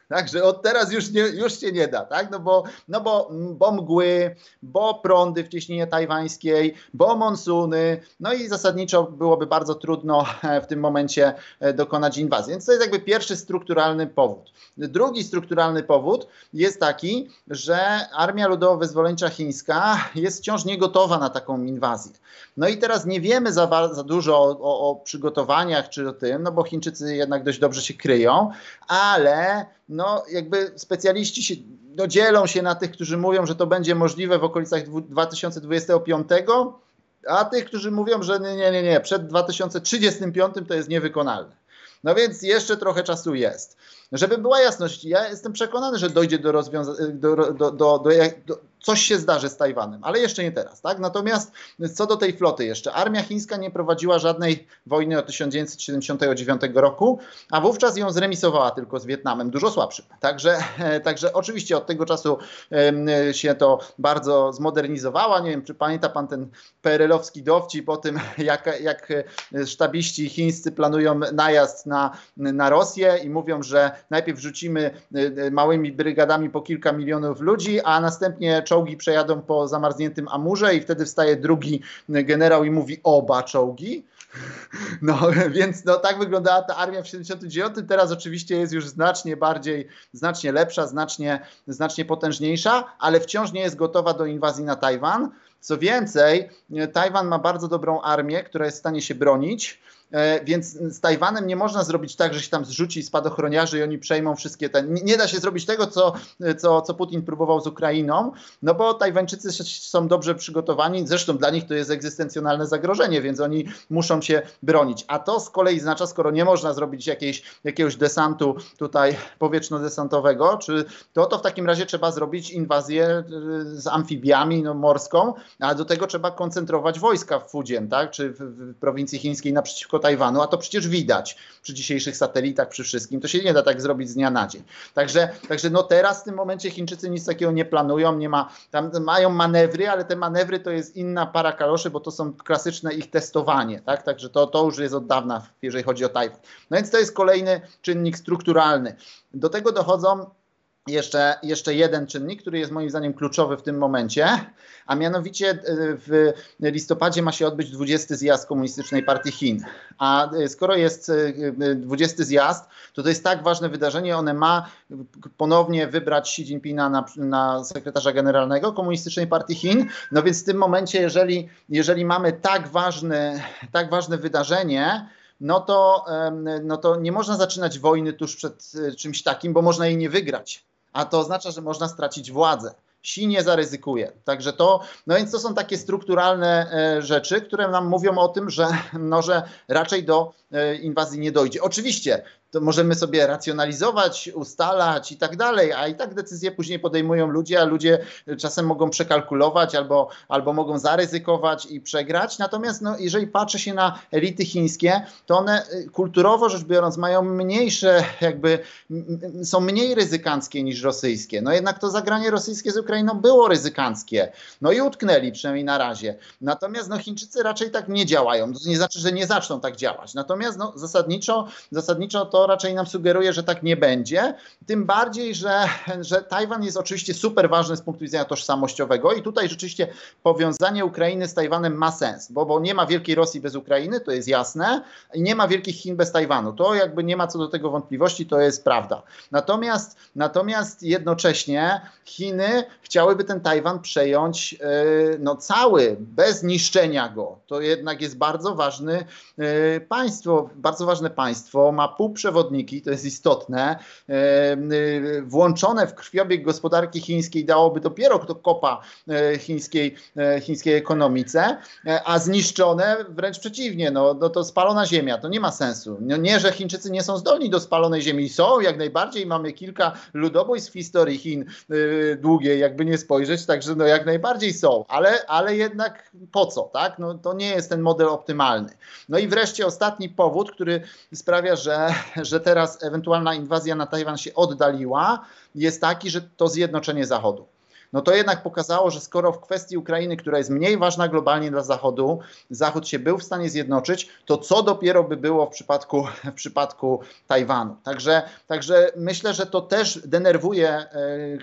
Także od teraz już, nie, już się nie da, tak? No bo, no bo, bo mgły, bo prądy w cieśninie tajwańskiej, bo monsuny, no i zasadniczo byłoby bardzo trudno e, w tym momencie e, dokonać inwazji. Więc to jest jakby pierwszy strukturalny powód. Drugi strukturalny powód jest taki, że Armia Ludowo-Wyzwoleńcza Chińska jest wciąż niegotowa na taką inwazję. No i teraz nie wiemy za, za dużo o, o, o przygotowaniach czy o tym, no bo Chińczycy jednak dość dobrze się kryją, ale no jakby specjaliści się no, dzielą się na tych, którzy mówią, że to będzie możliwe w okolicach 2025, a tych, którzy mówią, że nie, nie, nie, przed 2035 to jest niewykonalne. No więc jeszcze trochę czasu jest. Żeby była jasność, ja jestem przekonany, że dojdzie do rozwiązania, do, do, do, do, do coś się zdarzy z Tajwanem, ale jeszcze nie teraz, tak? Natomiast co do tej floty jeszcze, armia chińska nie prowadziła żadnej wojny od 1979 roku, a wówczas ją zremisowała tylko z Wietnamem, dużo słabszym. Także, [LAUGHS] także oczywiście od tego czasu się to bardzo zmodernizowała. Nie wiem, czy pamięta pan ten perelowski dowcip o tym, [LAUGHS] jak, jak sztabiści chińscy planują najazd na, na Rosję i mówią, że najpierw rzucimy małymi brygadami po kilka milionów ludzi, a następnie czołgi przejadą po zamarzniętym Amurze i wtedy wstaje drugi generał i mówi oba czołgi. [LAUGHS] No więc no, tak wyglądała ta armia w 79. Teraz oczywiście jest już znacznie bardziej, znacznie lepsza, znacznie, znacznie potężniejsza, ale wciąż nie jest gotowa do inwazji na Tajwan. Co więcej, Tajwan ma bardzo dobrą armię, która jest w stanie się bronić. E, więc z Tajwanem nie można zrobić tak, że się tam zrzuci spadochroniarzy i oni przejmą wszystkie te. Nie da się zrobić tego, co, co, co Putin próbował z Ukrainą, no bo Tajwańczycy są dobrze przygotowani. Zresztą dla nich to jest egzystencjonalne zagrożenie, więc oni muszą się bronić. A to z kolei znaczy, skoro nie można zrobić jakiejś, jakiegoś desantu tutaj powietrzno-desantowego, czy to, to w takim razie trzeba zrobić inwazję y, z amfibiami no, morską, a do tego trzeba koncentrować wojska w Fudzien, tak? czy w, w prowincji chińskiej naprzeciwko Tajwanu, a to przecież widać przy dzisiejszych satelitach, przy wszystkim. To się nie da tak zrobić z dnia na dzień. Także, także no teraz w tym momencie Chińczycy nic takiego nie planują, nie ma, tam mają manewry, ale te manewry to jest inna para kaloszy, bo to są klasyczne ich testowanie, tak? Także to, to już jest od dawna, jeżeli chodzi o Tajwan. No więc to jest kolejny czynnik strukturalny. Do tego dochodzą jeszcze, jeszcze jeden czynnik, który jest moim zdaniem kluczowy w tym momencie, a mianowicie e, w listopadzie ma się odbyć 20 zjazd Komunistycznej Partii Chin. A e, skoro jest 20 e, zjazd, to to jest tak ważne wydarzenie, one ma ponownie wybrać Xi Jinpinga na, na sekretarza generalnego Komunistycznej Partii Chin. No więc w tym momencie, jeżeli, jeżeli mamy tak ważne, tak ważne wydarzenie, no to, no to nie można zaczynać wojny tuż przed czymś takim, bo można jej nie wygrać a to oznacza, że można stracić władzę. Si nie zaryzykuje. Także to, no więc to są takie strukturalne e, rzeczy, które nam mówią o tym, że, no, że raczej do e, inwazji nie dojdzie. Oczywiście to możemy sobie racjonalizować, ustalać i tak dalej, a i tak decyzje później podejmują ludzie, a ludzie czasem mogą przekalkulować albo, albo mogą zaryzykować i przegrać. Natomiast no, jeżeli patrzy się na elity chińskie, to one y, kulturowo rzecz biorąc mają mniejsze, jakby są mniej ryzykanckie niż rosyjskie. No jednak to zagranie rosyjskie z Ukrainą było ryzykanckie. No i utknęli przynajmniej na razie. Natomiast no, Chińczycy raczej tak nie działają. To nie znaczy, że nie zaczną tak działać. Natomiast no, zasadniczo, zasadniczo to raczej nam sugeruje, że tak nie będzie. Tym bardziej, że, że Tajwan jest oczywiście super ważny z punktu widzenia tożsamościowego i tutaj rzeczywiście powiązanie Ukrainy z Tajwanem ma sens, bo, bo nie ma wielkiej Rosji bez Ukrainy, to jest jasne, i nie ma wielkich Chin bez Tajwanu. To jakby nie ma co do tego wątpliwości, to jest prawda. Natomiast, natomiast jednocześnie Chiny chciałyby ten Tajwan przejąć yy, no, cały, bez niszczenia go. To jednak jest bardzo ważny yy, państwo, bardzo ważne państwo, ma półprzewodniki, to jest istotne, yy, włączone w krwiobieg gospodarki chińskiej dałoby dopiero kto kopa chińskiej, chińskiej ekonomice, a zniszczone wręcz przeciwnie, no, no to spalona ziemia, to nie ma sensu. No nie, że Chińczycy nie są zdolni do spalonej ziemi, są jak najbardziej, mamy kilka ludobójstw w historii Chin długiej, jakby nie spojrzeć, także no jak najbardziej są, ale, ale jednak po co, tak? No, to nie jest ten model optymalny. No i wreszcie ostatni powód, który sprawia, że, że teraz ewentualna inwazja na Tajwan się oddaliła, jest taki, że to zjednoczenie Zachodu no to jednak pokazało, że skoro w kwestii Ukrainy, która jest mniej ważna globalnie dla Zachodu, Zachód się był w stanie zjednoczyć, to co dopiero by było w przypadku, [LAUGHS] w przypadku Tajwanu. Także, także myślę, że to też denerwuje e,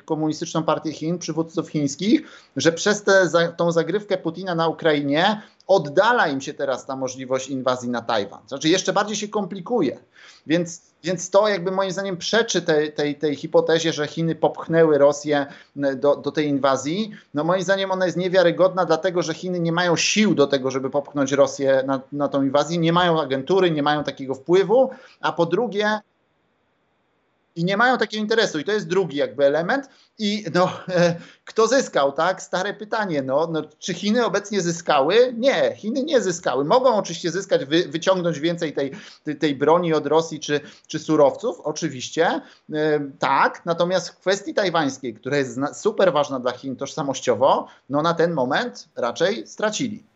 komunistyczną partię Chin, przywódców chińskich, że przez tę tą zagrywkę Putina na Ukrainie oddala im się teraz ta możliwość inwazji na Tajwan. Znaczy jeszcze bardziej się komplikuje. Więc, więc to jakby moim zdaniem przeczy tej, tej, tej hipotezie, że Chiny popchnęły Rosję do, do tej inwazji. No moim zdaniem ona jest niewiarygodna, dlatego że Chiny nie mają sił do tego, żeby popchnąć Rosję na, na tą inwazję, nie mają agentury, nie mają takiego wpływu, a po drugie i nie mają takiego interesu. I to jest drugi jakby element. I no, e, kto zyskał, tak? Stare pytanie. No, no, czy Chiny obecnie zyskały? Nie, Chiny nie zyskały. Mogą oczywiście zyskać, wy, wyciągnąć więcej tej, tej, tej, broni od Rosji czy, czy surowców, oczywiście. E, tak, natomiast w kwestii tajwańskiej, która jest super ważna dla Chin tożsamościowo, no na ten moment raczej stracili.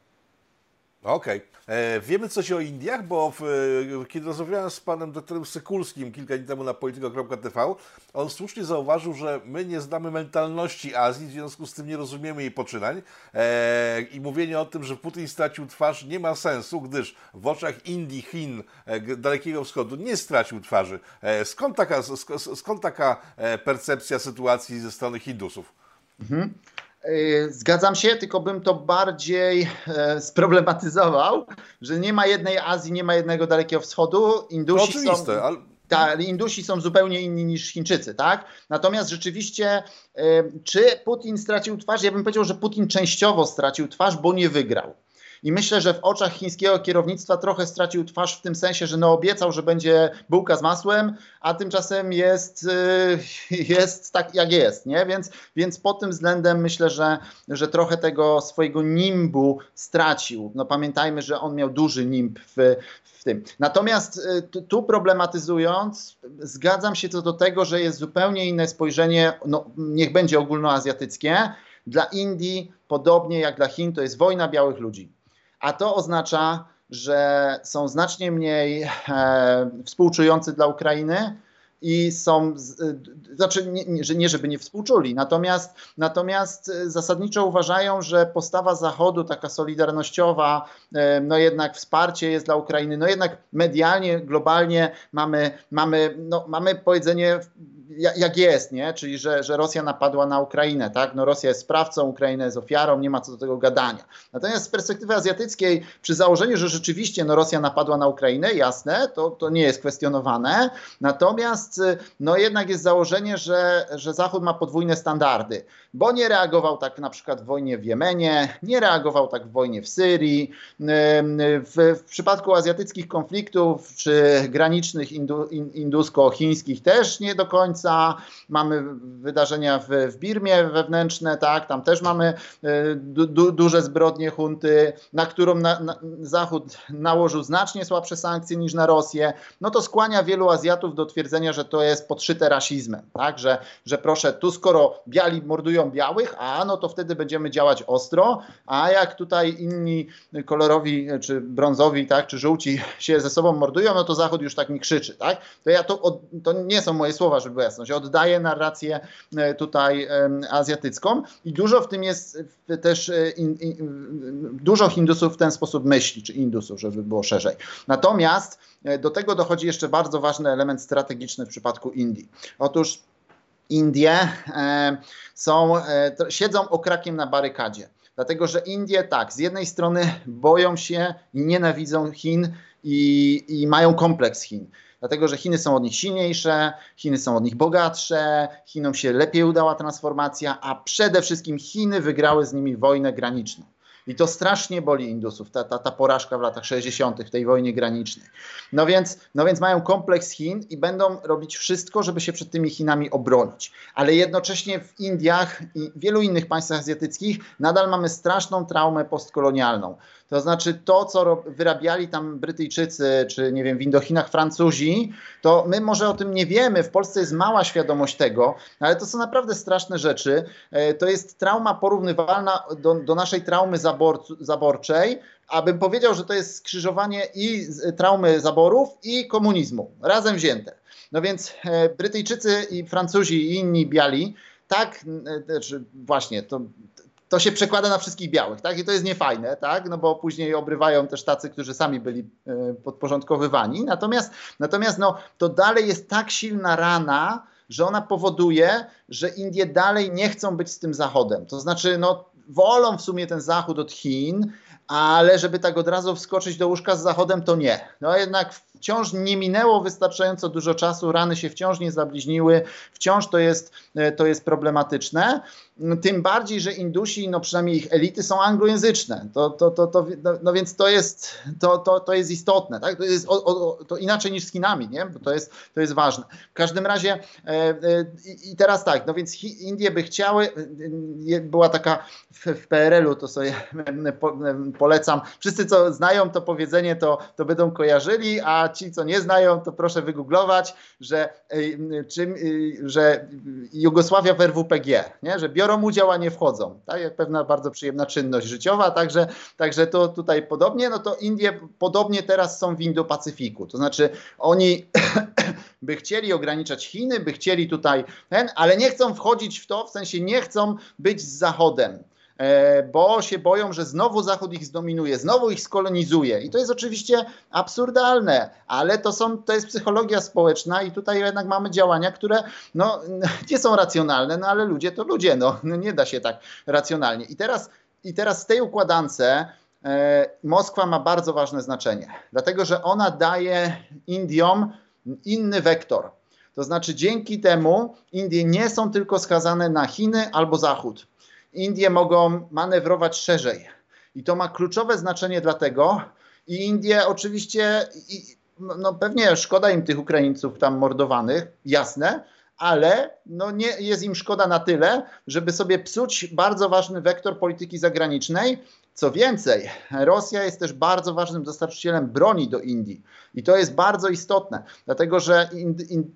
Okej. Okay. E, wiemy coś o Indiach, bo w, e, kiedy rozmawiałem z panem doktorem Sykulskim kilka dni temu na polityko.tv, on słusznie zauważył, że my nie znamy mentalności Azji, w związku z tym nie rozumiemy jej poczynań e, i mówienie o tym, że Putin stracił twarz nie ma sensu, gdyż w oczach Indii, Chin, e, Dalekiego Wschodu nie stracił twarzy. E, skąd, taka, sk skąd taka percepcja sytuacji ze strony Hindusów? Mhm. E, zgadzam się, tylko bym to bardziej e, [LAUGHS] sproblematyzował, że nie ma jednej Azji, nie ma jednego Dalekiego Wschodu. Indusi to oczywiste, są... ale ta, Indusi są zupełnie inni niż Chińczycy, tak? Natomiast rzeczywiście, e, czy Putin stracił twarz? Ja bym powiedział, że Putin częściowo stracił twarz, bo nie wygrał. I myślę, że w oczach chińskiego kierownictwa trochę stracił twarz w tym sensie, że no obiecał, że będzie bułka z masłem, a tymczasem jest, y, [LAUGHS] jest tak jak jest, nie? Więc, więc pod tym względem myślę, że, że trochę tego swojego nimbu stracił. No pamiętajmy, że on miał duży nimb w, w tym. Natomiast y, tu problematyzując, zgadzam się co do tego, że jest zupełnie inne spojrzenie, no, niech będzie ogólnoazjatyckie. Dla Indii, podobnie jak dla Chin, to jest wojna białych ludzi a to oznacza, że są znacznie mniej e, współczujący dla Ukrainy i są, e, znaczy nie, że nie żeby nie współczuli, natomiast, natomiast zasadniczo uważają, że postawa Zachodu, taka solidarnościowa, e, no jednak wsparcie jest dla Ukrainy, no jednak medialnie, globalnie mamy, mamy, no, mamy powiedzenie jak jest, nie? Czyli, że, że Rosja napadła na Ukrainę, tak? No Rosja jest sprawcą, Ukraina jest ofiarą, nie ma co do tego gadania. Natomiast z perspektywy azjatyckiej, przy założeniu, że rzeczywiście no, Rosja napadła na Ukrainę, jasne, to, to nie jest kwestionowane. Natomiast no jednak jest założenie, że, że Zachód ma podwójne standardy, bo nie reagował tak na przykład w wojnie w Jemenie, nie reagował tak w wojnie w Syrii. W, w przypadku azjatyckich konfliktów, czy granicznych indu, indusko-chińskich też nie do końca mamy wydarzenia w, w Birmie wewnętrzne, tak, tam też mamy du, du, duże zbrodnie hunty, na którą na, na, Zachód nałożył znacznie słabsze sankcje niż na Rosję, no to skłania wielu Azjatów do twierdzenia, że to jest podszyte rasizmem, tak, że, że proszę, tu skoro biali mordują białych, a no to wtedy będziemy działać ostro, a jak tutaj inni kolorowi, czy brązowi, tak, czy żółci się ze sobą mordują, no to Zachód już tak mi krzyczy, tak? To ja to, to nie są moje słowa, żeby jasność. Oddaję narrację e, tutaj azjatycką i dużo w tym jest też, e, in, in, dużo Hindusów w ten sposób myśli, czy Indusów, żeby było szerzej. Natomiast e, do tego dochodzi jeszcze bardzo ważny element strategiczny w przypadku Indii. Otóż Indie są, siedzą okrakiem na barykadzie. Dlatego, że Indie tak, z jednej strony boją się i nienawidzą Chin i, i mają kompleks Chin dlatego że Chiny są od nich silniejsze, Chiny są od nich bogatsze, Chinom się lepiej udała transformacja, a przede wszystkim Chiny wygrały z nimi wojnę graniczną. I to strasznie boli Indusów, ta, ta, ta porażka w latach 60. w tej wojnie granicznej. No więc, no więc mają kompleks Chin i będą robić wszystko, żeby się przed tymi Chinami obronić. Ale jednocześnie w Indiach i wielu innych państwach azjatyckich nadal mamy straszną traumę postkolonialną. To znaczy to, co wyrabiali tam Brytyjczycy, czy nie wiem, w Indochinach Francuzi, to my może o tym nie wiemy, w Polsce jest mała świadomość tego, ale to są naprawdę straszne rzeczy. E, to jest trauma porównywalna do, do naszej traumy zabor, zaborczej, abym powiedział, że to jest skrzyżowanie i traumy zaborów i komunizmu, razem wzięte. No więc e, Brytyjczycy i Francuzi i inni biali, tak, e, znaczy właśnie, to to się przekłada na wszystkich białych, tak? I to jest niefajne, tak? No bo później obrywają też tacy, którzy sami byli e, podporządkowywani. Natomiast, natomiast no, to dalej jest tak silna rana, że ona powoduje, że Indie dalej nie chcą być z tym Zachodem. To znaczy, no, wolą w sumie ten Zachód od Chin, ale żeby tak od razu wskoczyć do łóżka z Zachodem, to nie. No jednak wciąż nie minęło wystarczająco dużo czasu, rany się wciąż nie zabliźniły, wciąż to jest, e, to jest problematyczne. Tym bardziej, że Indusi, no przynajmniej ich elity są anglojęzyczne. To, to, to, to, no, no więc to jest, to, to, to jest istotne. Tak? To jest o, o, to inaczej niż z Chinami, nie? Bo to jest, to jest ważne. W każdym razie e, e, i teraz tak, no więc Indie by chciały, e, była taka w, w PRL-u, to sobie [LAUGHS] po, polecam. Wszyscy, co znają to powiedzenie, to, to będą kojarzyli, a ci, co nie znają, to proszę wygooglować, że, czym, że Jugosławia w RWPG, nie? że biorą udział, a nie wchodzą. Tak? Pewna bardzo przyjemna czynność życiowa, także, także to tutaj podobnie, no to Indie podobnie teraz są w Indo-Pacyfiku. To znaczy oni [COUGHS] by chcieli ograniczać Chiny, by chcieli tutaj ten, ale nie chcą wchodzić w to, w sensie nie chcą być z Zachodem. E, bo się boją, że znowu Zachód ich zdominuje, znowu ich skolonizuje. I to jest oczywiście absurdalne, ale to, są, to jest psychologia społeczna i tutaj jednak mamy działania, które no, [LAUGHS] nie są racjonalne, no ale ludzie to ludzie, no, no nie da się tak racjonalnie. I teraz, i teraz z tej układance e, Moskwa ma bardzo ważne znaczenie, dlatego że ona daje Indiom inny wektor. To znaczy dzięki temu Indie nie są tylko skazane na Chiny albo Zachód Indie mogą manewrować szerzej. I to ma kluczowe znaczenie dlatego, i Indie oczywiście, i, no pewnie szkoda im tych Ukraińców tam mordowanych, jasne, ale no nie jest im szkoda na tyle, żeby sobie psuć bardzo ważny wektor polityki zagranicznej. Co więcej, Rosja jest też bardzo ważnym dostarczycielem broni do Indii i to jest bardzo istotne, dlatego że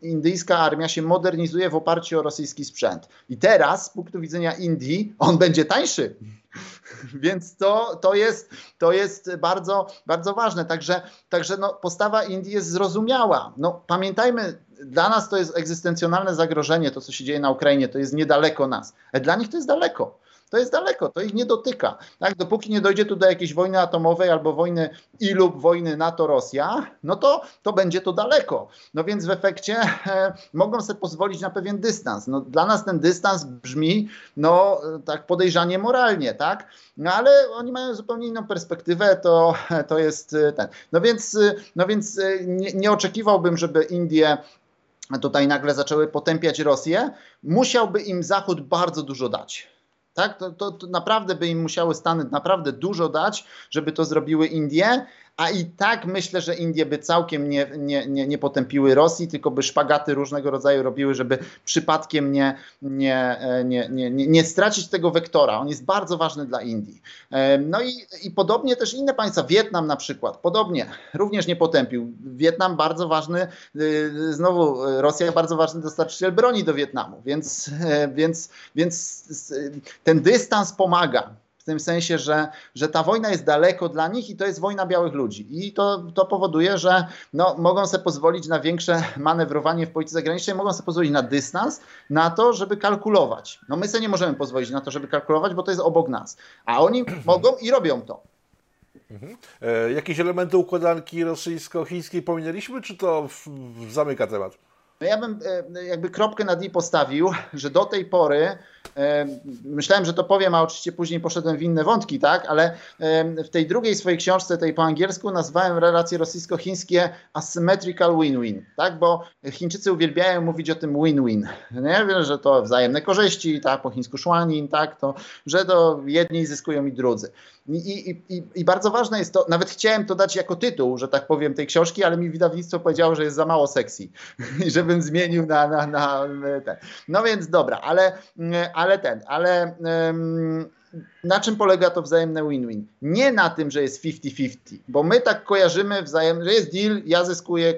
indyjska armia się modernizuje w oparciu o rosyjski sprzęt. I teraz z punktu widzenia Indii on będzie tańszy. [LAUGHS] Więc to, to, jest, to jest bardzo, bardzo ważne. Także, także no, postawa Indii jest zrozumiała. No, pamiętajmy, dla nas to jest egzystencjonalne zagrożenie, to co się dzieje na Ukrainie, to jest niedaleko nas. Ale dla nich to jest daleko. To jest daleko, to ich nie dotyka. Tak? Dopóki nie dojdzie tu do jakiejś wojny atomowej albo wojny i lub wojny NATO-Rosja, no to, to będzie to daleko. No więc w efekcie e, [LAUGHS] mogą sobie pozwolić na pewien dystans. No, dla nas ten dystans brzmi no, tak podejrzanie moralnie, tak? No ale oni mają zupełnie inną perspektywę, to, to jest e, ten. No więc, e, no więc e, nie, nie oczekiwałbym, żeby Indie tutaj nagle zaczęły potępiać Rosję, musiałby im Zachód bardzo dużo dać. Tak? To, to, to, naprawdę by im musiały Stany naprawdę dużo dać, żeby to zrobiły Indie, a i tak myślę, że Indie by całkiem nie, nie, nie, nie potępiły Rosji, tylko by szpagaty różnego rodzaju robiły, żeby przypadkiem nie, nie, nie, nie, nie, nie stracić tego wektora. On jest bardzo ważny dla Indii. No i, i podobnie też inne państwa, Wietnam na przykład, podobnie, również nie potępił. Wietnam bardzo ważny, y, znowu Rosja bardzo ważny dostarczyciel broni do Wietnamu, więc, więc, więc ten dystans pomaga w tym sensie, że, że ta wojna jest daleko dla nich i to jest wojna białych ludzi. I to, to powoduje, że no, mogą sobie pozwolić na większe manewrowanie w polityce zagranicznej, mogą sobie pozwolić na dystans, na to, żeby kalkulować. No my sobie nie możemy pozwolić na to, żeby kalkulować, bo to jest obok nas. A oni [CLEARS THROAT] mogą i robią to. Mhm. E, jakieś elementy układanki rosyjsko-chińskiej pominęliśmy, czy to w, w zamyka temat? No ja bym e, jakby kropkę nad i postawił, że do tej pory Myślałem, że to powiem, a oczywiście później poszedłem w inne wątki, tak? Ale w tej drugiej swojej książce, tej po angielsku, nazwałem relacje rosyjsko-chińskie asymmetrical win-win, tak? Bo Chińczycy uwielbiają mówić o tym win-win. Nie wiem, że to wzajemne korzyści, tak? Po chińsku szłanin, tak? To, że to jedni zyskują i drudzy. I, i, i, bardzo ważne jest to, nawet chciałem to dać jako tytuł, że tak powiem, tej książki, ale mi wydawnictwo powiedziało, że jest za mało sexy i [LAUGHS] żebym zmienił na, na, na ten. No więc dobra, ale ale ten, ale na czym polega to wzajemne win-win? Nie na tym, że jest 50-50, bo my tak kojarzymy wzajemnie, że jest deal, ja zyskuję,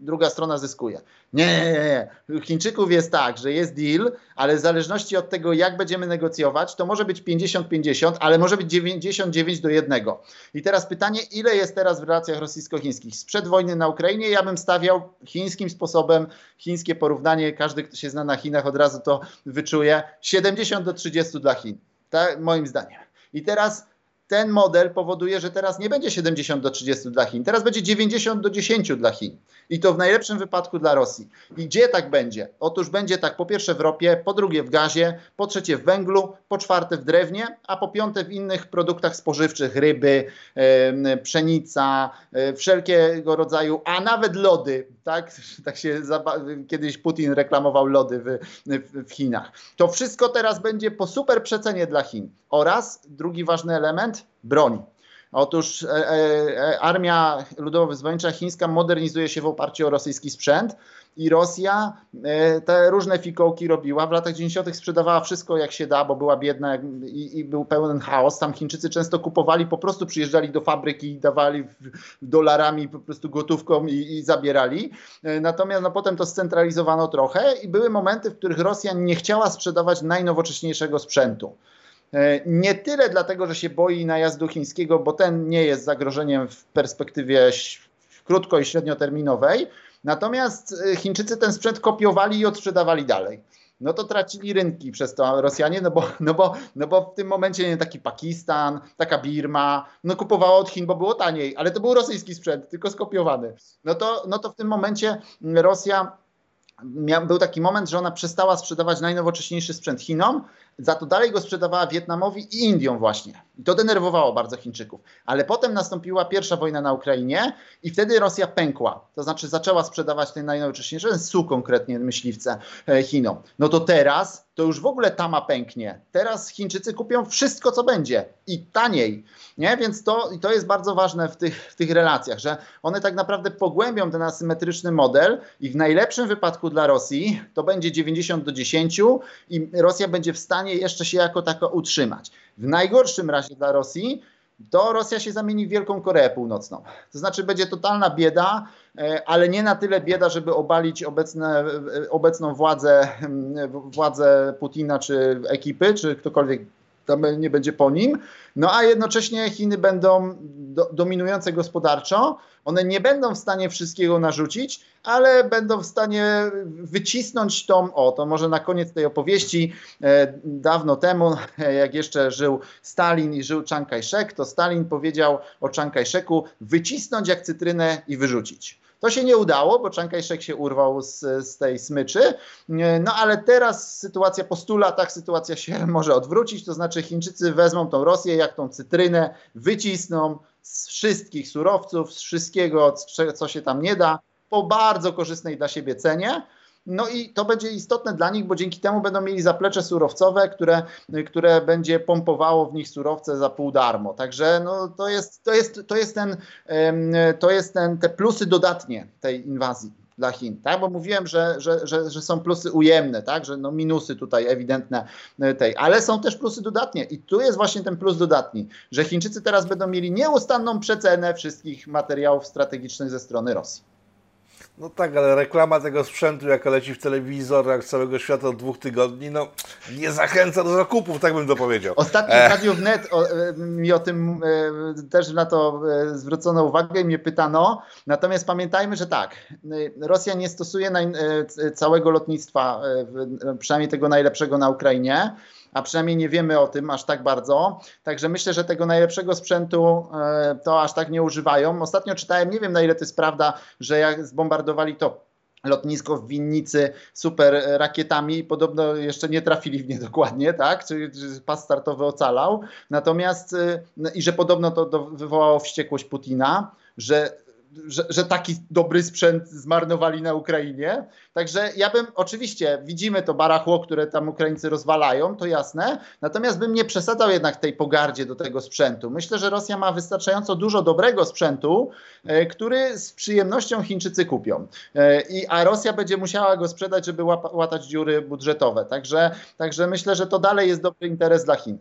druga strona zyskuje. Nie, nie, nie. Chińczyków jest tak, że jest deal, ale w zależności od tego, jak będziemy negocjować, to może być 50-50, ale może być 99 do 1. I teraz pytanie, ile jest teraz w relacjach rosyjsko-chińskich? Sprzed wojny na Ukrainie ja bym stawiał chińskim sposobem, chińskie porównanie, każdy, kto się zna na Chinach, od razu to wyczuje, 70 do 30 dla Chin. Tak, moim zdaniem. I teraz ten model powoduje, że teraz nie będzie 70 do 30 dla Chin, teraz będzie 90 do 10 dla Chin. I to w najlepszym wypadku dla Rosji. I gdzie tak będzie? Otóż będzie tak po pierwsze w ropie, po drugie w gazie, po trzecie w węglu, po czwarte w drewnie, a po piąte w innych produktach spożywczych, ryby, pszenica, yy, wszelkiego rodzaju, a nawet lody. Tak, [LAUGHS] tak się kiedyś Putin reklamował lody w, w Chinach. To wszystko teraz będzie po super przecenie dla Chin. Oraz drugi ważny element broń. Otóż e, e, e, Armia Ludowo-Wyzwoleńcza Chińska modernizuje się w oparciu o rosyjski sprzęt i Rosja te różne fikołki robiła. W latach 90. sprzedawała wszystko jak się da, bo była biedna i, i był pełen chaos. Tam Chińczycy często kupowali, po prostu przyjeżdżali do fabryki i dawali dolarami po prostu gotówką i, i zabierali. Natomiast no, potem to scentralizowano trochę i były momenty, w których Rosja nie chciała sprzedawać najnowocześniejszego sprzętu. E, nie tyle dlatego, że się boi najazdu chińskiego, bo ten nie jest zagrożeniem w perspektywie krótko i średnioterminowej. Natomiast e, Chińczycy ten sprzęt kopiowali i odsprzedawali dalej. No to tracili rynki przez to Rosjanie, no bo, no bo, no bo w tym momencie nie taki Pakistan, taka Birma, no kupowała od Chin, bo było taniej, ale to był rosyjski sprzęt, tylko skopiowany. No to, no to w tym momencie Rosja Miał, był taki moment, że ona przestała sprzedawać najnowocześniejszy sprzęt Chinom, za to dalej go sprzedawała Wietnamowi i Indiom właśnie. I to denerwowało bardzo Chińczyków. Ale potem nastąpiła pierwsza wojna na Ukrainie i wtedy Rosja pękła. To znaczy zaczęła sprzedawać ten najnowocześniejszy, ten SU konkretnie, myśliwce e, Chinom. No to teraz to już w ogóle tama pęknie. Teraz Chińczycy kupią wszystko, co będzie i taniej. Nie? Więc to, to jest bardzo ważne w tych, w tych relacjach, że one tak naprawdę pogłębią ten asymetryczny model i w najlepszym wypadku dla Rosji to będzie 90 do 10 i Rosja będzie w stanie jeszcze się jako tako utrzymać. W najgorszym razie dla Rosji to Rosja się zamieni w Wielką Koreę Północną. To znaczy będzie totalna bieda, e, ale nie na tyle bieda, żeby obalić obecne, e, obecną władzę, władzę Putina czy ekipy, czy ktokolwiek tam nie będzie po nim. No a jednocześnie Chiny będą do, dominujące gospodarczo. One nie będą w stanie wszystkiego narzucić, ale będą w stanie wycisnąć tą, o to może na koniec tej opowieści, e, dawno temu, [LAUGHS] jak jeszcze żył Stalin i żył Chiang Kai-shek, to Stalin powiedział o Chiang Kai-sheku wycisnąć jak cytrynę i wyrzucić. To się nie udało, bo Chiang się urwał z, z tej smyczy. No ale teraz sytuacja po 100 latach, sytuacja się [LAUGHS] może odwrócić, to znaczy Chińczycy wezmą tą Rosję jak tą cytrynę, wycisną z wszystkich surowców, z wszystkiego, co się tam nie da, po bardzo korzystnej dla siebie cenie. No i to będzie istotne dla nich, bo dzięki temu będą mieli zaplecze surowcowe, które, które będzie pompowało w nich surowce za pół darmo. Także no, to, jest, to, jest, to jest ten, to jest ten, te plusy dodatnie tej inwazji dla Chin, tak? Bo mówiłem, że, że, że, że są plusy ujemne, tak? Że no minusy tutaj ewidentne e, tej, ale są też plusy dodatnie i tu jest właśnie ten plus dodatni, że Chińczycy teraz będą mieli nieustanną przecenę wszystkich materiałów strategicznych ze strony Rosji. No tak, ale reklama tego sprzętu, jaka leci w telewizorach całego świata od dwóch tygodni, no nie zachęca do zakupów, tak bym to powiedział. Ostatnio w Radiu Wnet o, e, mi o tym e, też na to e, zwrócono uwagę i mnie pytano. Natomiast pamiętajmy, że tak, Rosja nie stosuje całego lotnictwa, przynajmniej tego najlepszego na Ukrainie a przynajmniej nie wiemy o tym aż tak bardzo. Także myślę, że tego najlepszego sprzętu e, to aż tak nie używają. Ostatnio czytałem, nie wiem na ile to jest prawda, że jak zbombardowali to lotnisko w Winnicy super rakietami i podobno jeszcze nie trafili w nie [LAUGHS] dokładnie, tak? Czyli pas startowy ocalał. Natomiast e, i że podobno to wywołało wściekłość Putina, że że, że, taki dobry sprzęt zmarnowali na Ukrainie. Także ja bym, oczywiście widzimy to barachło, które tam Ukraińcy rozwalają, to jasne, natomiast bym nie przesadzał jednak tej pogardzie do tego sprzętu. Myślę, że Rosja ma wystarczająco dużo dobrego sprzętu, e, który z przyjemnością Chińczycy kupią. E, I, a Rosja będzie musiała go sprzedać, żeby łatać dziury budżetowe. Także, także myślę, że to dalej jest dobry interes dla Chin.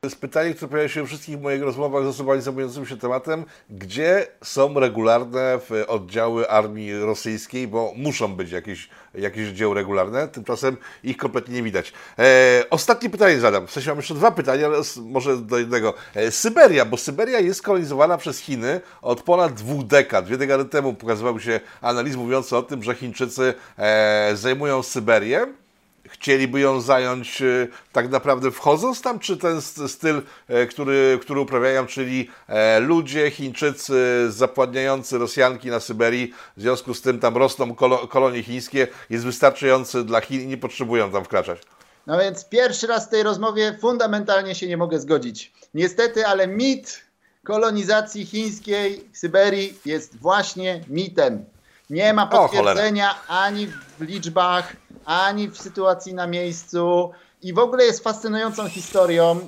To jest pytanie, które pojawia się we wszystkich moich rozmowach z osobami zajmującymi się tematem. Gdzie są regularne oddziały armii rosyjskiej, bo muszą być jakieś, jakieś oddziały regularne, tymczasem ich kompletnie nie widać. E, ostatnie pytanie zadam. W sensie mam jeszcze dwa pytania, ale może do jednego. E, Syberia, bo Syberia jest kolonizowana przez Chiny od ponad dwóch dekad. Dwie dekady temu pokazywały się analizy mówiące o tym, że Chińczycy e, zajmują Syberię chcieliby ją zająć e, tak naprawdę wchodząc tam, czy ten styl, e, który, który uprawiają, czyli e, ludzie, Chińczycy zapładniający Rosjanki na Syberii, w związku z tym tam rosną kolonie chińskie, jest wystarczający dla Chin i nie potrzebują tam wkraczać. No więc pierwszy raz w tej rozmowie fundamentalnie się nie mogę zgodzić. Niestety, ale mit kolonizacji chińskiej Syberii jest właśnie mitem. Nie ma potwierdzenia ani w liczbach, ani w sytuacji na miejscu. I w ogóle jest fascynującą historią,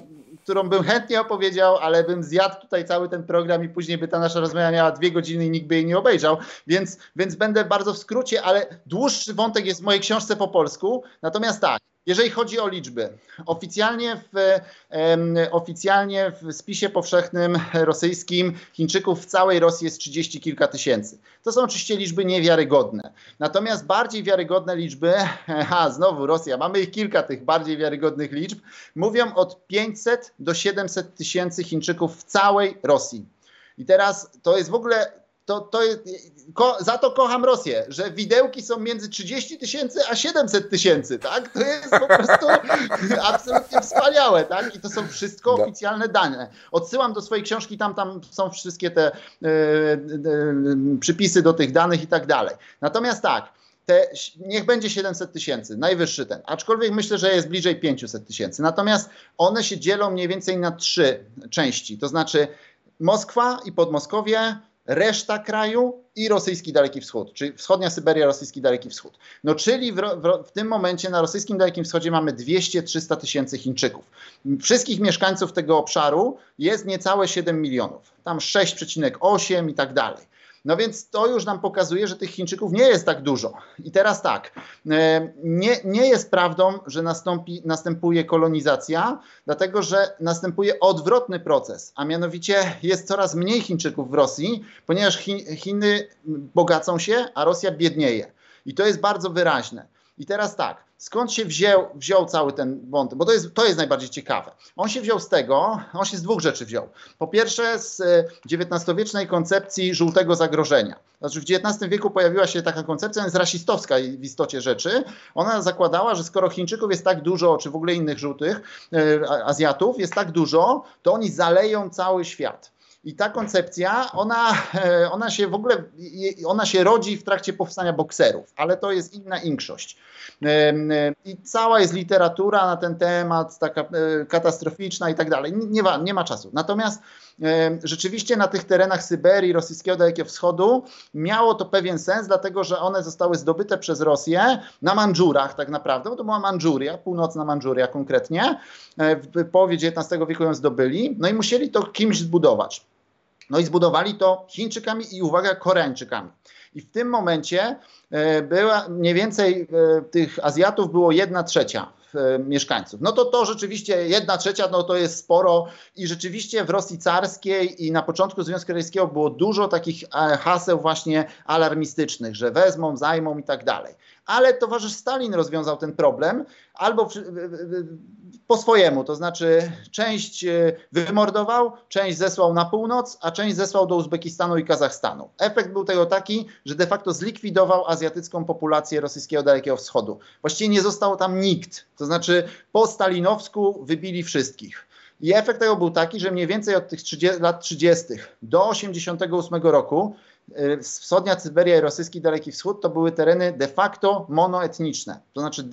którą bym chętnie opowiedział, ale bym zjadł tutaj cały ten program i później by ta nasza rozmowa miała dwie godziny i nikt by jej nie obejrzał. Więc, więc będę bardzo w skrócie, ale dłuższy wątek jest w mojej książce po polsku. Natomiast tak, jeżeli chodzi o liczby, oficjalnie w, oficjalnie w spisie powszechnym rosyjskim Chińczyków w całej Rosji jest 30 kilka tysięcy. To są oczywiście liczby niewiarygodne. Natomiast bardziej wiarygodne liczby, [LAUGHS] a znowu Rosja, mamy ich kilka tych bardziej wiarygodnych liczb, mówią od 500 do 700 tysięcy Chińczyków w całej Rosji. I teraz to jest w ogóle to, to jest, ko, za to kocham Rosję, że widełki są między 30 tysięcy a 700 tysięcy, tak? To jest po prostu [LAUGHS] absolutnie wspaniałe, tak? I to są wszystko no. oficjalne dane. Odsyłam do swojej książki, tam, tam są wszystkie te e, e, przypisy do tych danych i tak dalej. Natomiast tak, te, niech będzie 700 tysięcy, najwyższy ten, aczkolwiek myślę, że jest bliżej 500 tysięcy. Natomiast one się dzielą mniej więcej na trzy części, to znaczy Moskwa i Podmoskowie, reszta kraju i rosyjski Daleki Wschód, czyli wschodnia Syberia, rosyjski Daleki Wschód. No czyli w, w, w tym momencie na rosyjskim Dalekim Wschodzie mamy 200-300 tysięcy Chińczyków. Wszystkich mieszkańców tego obszaru jest niecałe 7 milionów, tam 6,8 i tak dalej. No więc to już nam pokazuje, że tych Chińczyków nie jest tak dużo. I teraz tak, e, nie, nie jest prawdą, że nastąpi, następuje kolonizacja, dlatego że następuje odwrotny proces, a mianowicie jest coraz mniej Chińczyków w Rosji, ponieważ Chiny bogacą się, a Rosja biednieje. I to jest bardzo wyraźne. I teraz tak, skąd się wziął, wziął cały ten wątek? Bo to jest, to jest najbardziej ciekawe. On się wziął z tego, on się z dwóch rzeczy wziął. Po pierwsze z XIX-wiecznej koncepcji żółtego zagrożenia. Znaczy w XIX wieku pojawiła się taka koncepcja, ona jest rasistowska w istocie rzeczy. Ona zakładała, że skoro Chińczyków jest tak dużo, czy w ogóle innych żółtych, e, Azjatów jest tak dużo, to oni zaleją cały świat. I ta koncepcja, ona, e, [LAUGHS] ona się w ogóle, ona się rodzi w trakcie powstania bokserów, ale to jest inna większość. E, e, I cała jest literatura na ten temat, taka katastroficzna i tak dalej. Nie ma, nie ma czasu. Natomiast rzeczywiście na tych terenach Syberii, rosyjskiego Dalekiego Wschodu miało to pewien sens, dlatego że one zostały zdobyte przez Rosję na Mandżurach tak naprawdę, bo to była Mandżuria, północna Mandżuria konkretnie. E, w połowie XIX wieku ją zdobyli, no i musieli to kimś zbudować. No i zbudowali to Chińczykami i uwaga, Koreańczykami. I w tym momencie e, była mniej więcej e, tych Azjatów było jedna trzecia e, mieszkańców. No to to rzeczywiście jedna trzecia, no to jest sporo i rzeczywiście w Rosji carskiej i na początku Związku Radzieckiego było dużo takich haseł właśnie alarmistycznych, że wezmą, zajmą i tak dalej. Ale towarzysz Stalin rozwiązał ten problem albo po swojemu, to znaczy część e, wymordował, część zesłał na północ, a część zesłał do Uzbekistanu i Kazachstanu. Efekt był tego taki, że de facto zlikwidował azjatycką populację rosyjskiego Dalekiego Wschodu. Właściwie nie został tam nikt, to znaczy po stalinowsku wybili wszystkich. I efekt tego był taki, że mniej więcej od tych 30, lat 30. do 88 roku wschodnia Syberia i rosyjski Daleki Wschód to były tereny de facto monoetniczne. To znaczy,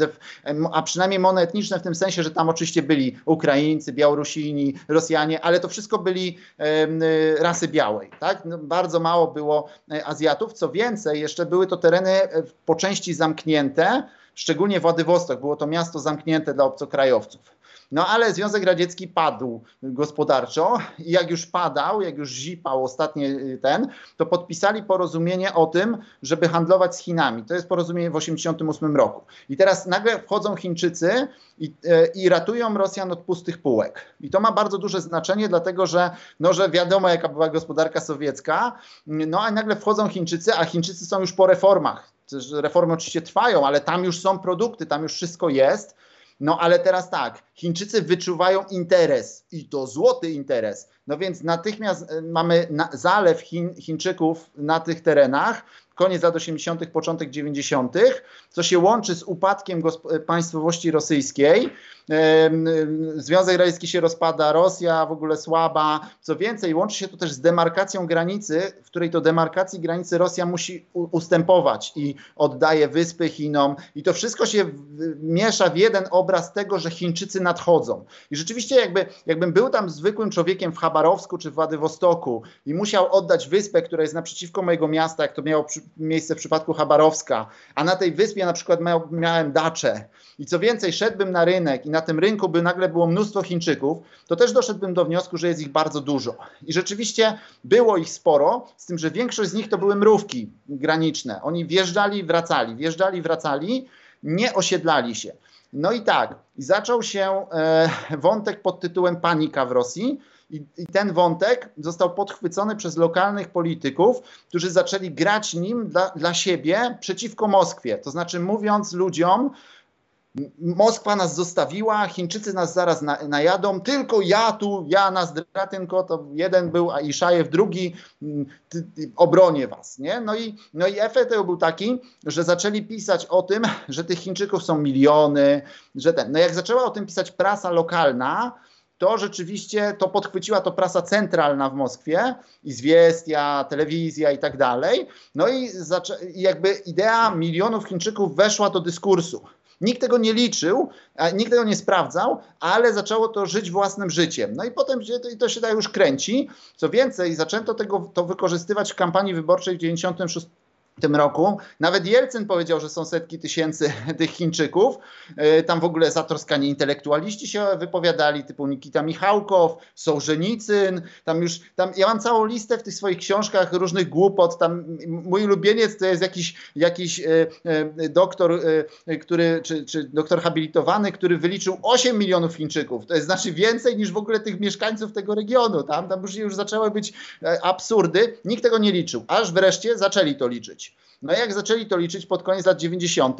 a przynajmniej monoetniczne w tym sensie, że tam oczywiście byli Ukraińcy, Białorusini, Rosjanie, ale to wszystko byli y, rasy białej. Tak? No, bardzo mało było e, Azjatów. Co więcej, jeszcze były to tereny e, po części zamknięte, szczególnie Władywostok. Było to miasto zamknięte dla obcokrajowców. No ale Związek Radziecki padł gospodarczo i jak już padał, jak już zipał ostatnie y, ten, to podpisali porozumienie o tym, żeby handlować z Chinami. To jest porozumienie w 1988 roku. I teraz nagle wchodzą Chińczycy i, y, i ratują Rosjan od pustych półek. I to ma bardzo duże znaczenie, dlatego że, no, że wiadomo, jaka była gospodarka sowiecka, no a nagle wchodzą Chińczycy, a Chińczycy są już po reformach. Reformy oczywiście trwają, ale tam już są produkty, tam już wszystko jest. No ale teraz tak, Chińczycy wyczuwają interes i to złoty interes. No więc natychmiast e, mamy zalew Chin, Chińczyków na tych terenach, koniec lat 80., początek 90., co się łączy z upadkiem państwowości rosyjskiej. Związek Radziecki się rozpada, Rosja w ogóle słaba. Co więcej, łączy się to też z demarkacją granicy, w której to demarkacji granicy Rosja musi ustępować i oddaje wyspy Chinom. I to wszystko się miesza w jeden obraz tego, że Chińczycy nadchodzą. I rzeczywiście, jakby, jakbym był tam zwykłym człowiekiem w Chabarowsku czy w Władywostoku i musiał oddać wyspę, która jest naprzeciwko mojego miasta, jak to miało przy, miejsce w przypadku Chabarowska, a na tej wyspie na przykład miał, miałem daczę i co więcej, szedłbym na rynek i na tym rynku by nagle było mnóstwo Chińczyków, to też doszedłbym do wniosku, że jest ich bardzo dużo. I rzeczywiście było ich sporo, z tym, że większość z nich to były mrówki graniczne. Oni wjeżdżali, wracali, wjeżdżali, wracali, nie osiedlali się. No i tak, i zaczął się e, wątek pod tytułem Panika w Rosji, i, I, ten wątek został podchwycony przez lokalnych polityków, którzy zaczęli grać nim dla, dla siebie przeciwko Moskwie. To znaczy, mówiąc ludziom, Moskwa nas zostawiła, Chińczycy nas zaraz na, najadą, tylko ja tu, ja na Zdratynko, to jeden był, a Iszajew drugi, mm, ty, ty, obronię was. Nie? No, i, no i efekt był taki, że zaczęli pisać o tym, [LAUGHS] że tych Chińczyków są miliony, że ten. No jak zaczęła o tym pisać prasa lokalna, to rzeczywiście to podchwyciła to prasa centralna w Moskwie, Izwiestia, telewizja i tak dalej. No i jakby idea milionów Chińczyków weszła do dyskursu. Nikt tego nie liczył, nikt tego nie sprawdzał, ale zaczęło to żyć własnym życiem. No i potem to, się da już kręci. Co więcej, zaczęto tego, to wykorzystywać w kampanii wyborczej w 1996 tym roku. Nawet Jelcyn powiedział, że są setki tysięcy [LAUGHS] tych Chińczyków. E, tam w ogóle zatroskani intelektualiści się wypowiadali, typu Nikita Michałkow, Sołżenicyn. Tam już, tam, ja mam całą listę w tych swoich książkach różnych głupot. Tam mój ulubieniec to jest jakiś, jakiś e, e, doktor, który, czy, czy doktor habilitowany, który wyliczył 8 milionów Chińczyków. To jest znaczy więcej niż w ogóle tych mieszkańców tego regionu. Tam, tam już, już zaczęły być absurdy. Nikt tego nie liczył. Aż wreszcie zaczęli to liczyć. No jak zaczęli to liczyć pod koniec lat 90.,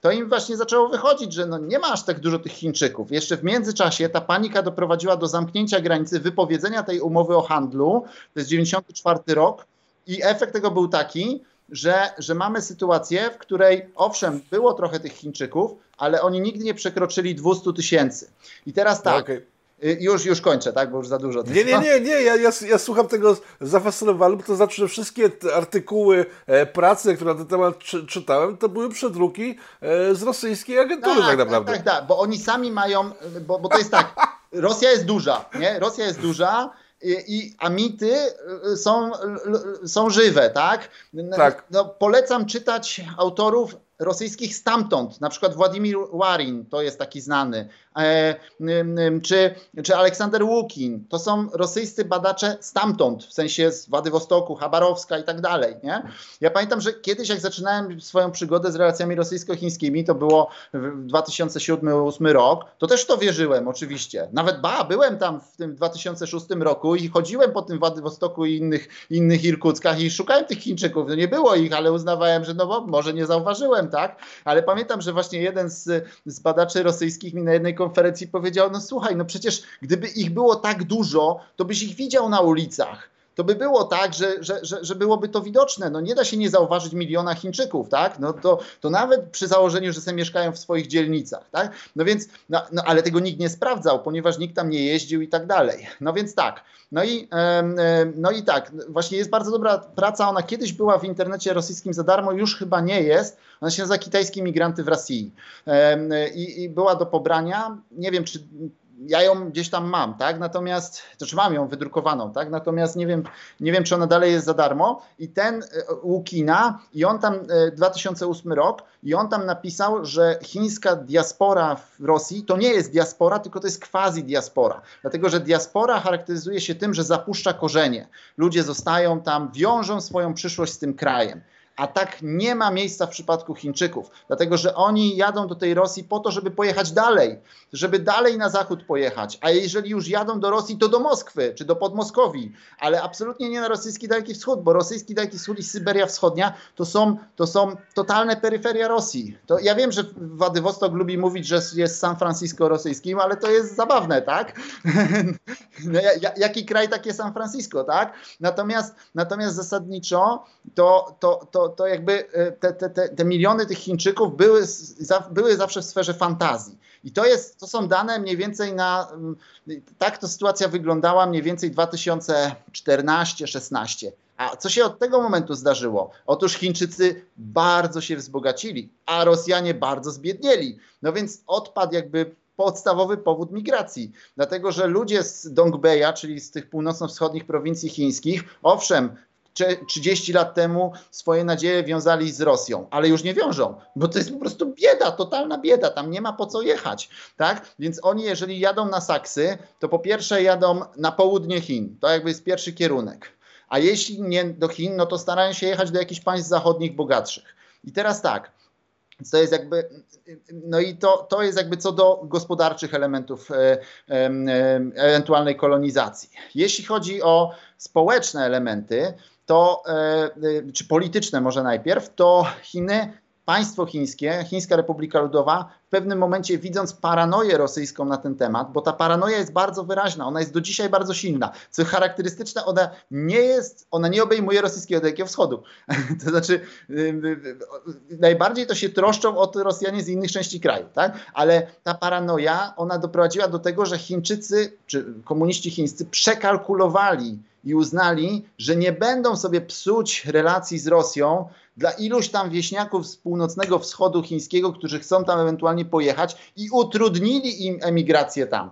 to im właśnie zaczęło wychodzić, że no nie ma aż tak dużo tych Chińczyków. Jeszcze w międzyczasie ta panika doprowadziła do zamknięcia granicy, wypowiedzenia tej umowy o handlu, to jest 94 rok i efekt tego był taki, że, że mamy sytuację, w której owszem, było trochę tych Chińczyków, ale oni nigdy nie przekroczyli 200 tysięcy. I teraz tak, okay. Y, już, już kończę, tak, bo już za dużo. Nie, nie, nie, nie. Ja, ja, ja słucham tego zafascynowany, bo to znaczy, że wszystkie artykuły, e, prace, które na ten temat czy, czytałem, to były przedruki e, z rosyjskiej agentury tak, tak naprawdę. Tak, tak, tak, bo oni sami mają, bo, bo to jest tak, [LAUGHS] Rosja jest duża, nie? Rosja jest duża, i, a mity są, są żywe, tak? tak. No, polecam czytać autorów rosyjskich stamtąd, na przykład Władimir Warin, to jest taki znany, e, czy, czy Aleksander Łukin, to są rosyjscy badacze stamtąd, w sensie z Władywostoku, Chabarowska i tak dalej. Nie? Ja pamiętam, że kiedyś jak zaczynałem swoją przygodę z relacjami rosyjsko-chińskimi, to było 2007-2008 rok, to też to wierzyłem oczywiście. Nawet ba, byłem tam w tym 2006 roku i chodziłem po tym Władywostoku i innych, innych Irkuckach i szukałem tych Chińczyków. No nie było ich, ale uznawałem, że no bo może nie zauważyłem, tak? Ale pamiętam, że właśnie jeden z, z badaczy rosyjskich mi na jednej konferencji powiedział, no słuchaj, no przecież gdyby ich było tak dużo, to byś ich widział na ulicach to by było tak, że, że, że, że byłoby to widoczne. No nie da się nie zauważyć miliona Chińczyków, tak? No to, to nawet przy założeniu, że sobie mieszkają w swoich dzielnicach, tak? No więc, no, no ale tego nikt nie sprawdzał, ponieważ nikt tam nie jeździł i tak dalej. No więc tak. No i, no i tak, właśnie jest bardzo dobra praca, ona kiedyś była w internecie rosyjskim za darmo, już chyba nie jest. Ona się nazywa Kitajskie Migranty w Rosji. I, i była do pobrania. Nie wiem, czy ja ją gdzieś tam mam, tak? Natomiast, to znaczy mam ją wydrukowaną, tak? Natomiast nie wiem, nie wiem, czy ona dalej jest za darmo. I ten e, Łukina, i on tam, 2008 e, rok, i on tam napisał, że chińska diaspora w Rosji to nie jest diaspora, tylko to jest quasi diaspora. Dlatego, że diaspora charakteryzuje się tym, że zapuszcza korzenie. Ludzie zostają tam, wiążą swoją przyszłość z tym krajem. A tak nie ma miejsca w przypadku Chińczyków, dlatego że oni jadą do tej Rosji po to, żeby pojechać dalej, żeby dalej na zachód pojechać. A jeżeli już jadą do Rosji, to do Moskwy czy do Podmoskowi, ale absolutnie nie na rosyjski Daleki Wschód, bo rosyjski Daleki Wschód i Syberia Wschodnia to są, to są totalne peryferia Rosji. To ja wiem, że Władywostok lubi mówić, że jest San Francisco rosyjskim, ale to jest zabawne, tak? [LAUGHS] No, jaki kraj, takie San Francisco, tak? Natomiast, natomiast zasadniczo to, to, to to, jakby e, te, te, te, te miliony tych Chińczyków były, były zawsze w sferze fantazji. I to, jest, to są dane mniej więcej na. Tak to sytuacja wyglądała mniej więcej 2014-16. A co się od tego momentu zdarzyło? Otóż Chińczycy bardzo się wzbogacili, a Rosjanie bardzo zbiednieli. No więc odpadł jakby podstawowy powód migracji. Dlatego, że ludzie z Dongbeja, czyli z tych północno-wschodnich prowincji chińskich, owszem, 30 lat temu swoje nadzieje wiązali z Rosją, ale już nie wiążą, bo to jest po prostu bieda, totalna bieda, tam nie ma po co jechać, tak? Więc oni, jeżeli jadą na Saksy, to po pierwsze jadą na południe Chin, to jakby jest pierwszy kierunek, a jeśli nie do Chin, no to starają się jechać do jakichś państw zachodnich, bogatszych. I teraz tak, to jest jakby, no i to, to jest jakby co do gospodarczych elementów e, e, ewentualnej kolonizacji. Jeśli chodzi o społeczne elementy, to, e, e, czy polityczne może najpierw, to Chiny, państwo chińskie, Chińska Republika Ludowa, pewnym momencie widząc paranoję rosyjską na ten temat, bo ta paranoja jest bardzo wyraźna, ona jest do dzisiaj bardzo silna. Co charakterystyczne, ona nie jest, ona nie obejmuje rosyjskiego Dalekiego Wschodu. [LAUGHS] to znaczy, y, y, y, najbardziej to się troszczą o to Rosjanie z innych części kraju, tak? Ale ta paranoja, ona doprowadziła do tego, że Chińczycy, czy komuniści chińscy przekalkulowali i uznali, że nie będą sobie psuć relacji z Rosją dla iluś tam wieśniaków z północnego wschodu chińskiego, którzy chcą tam ewentualnie pojechać i utrudnili im emigrację tam.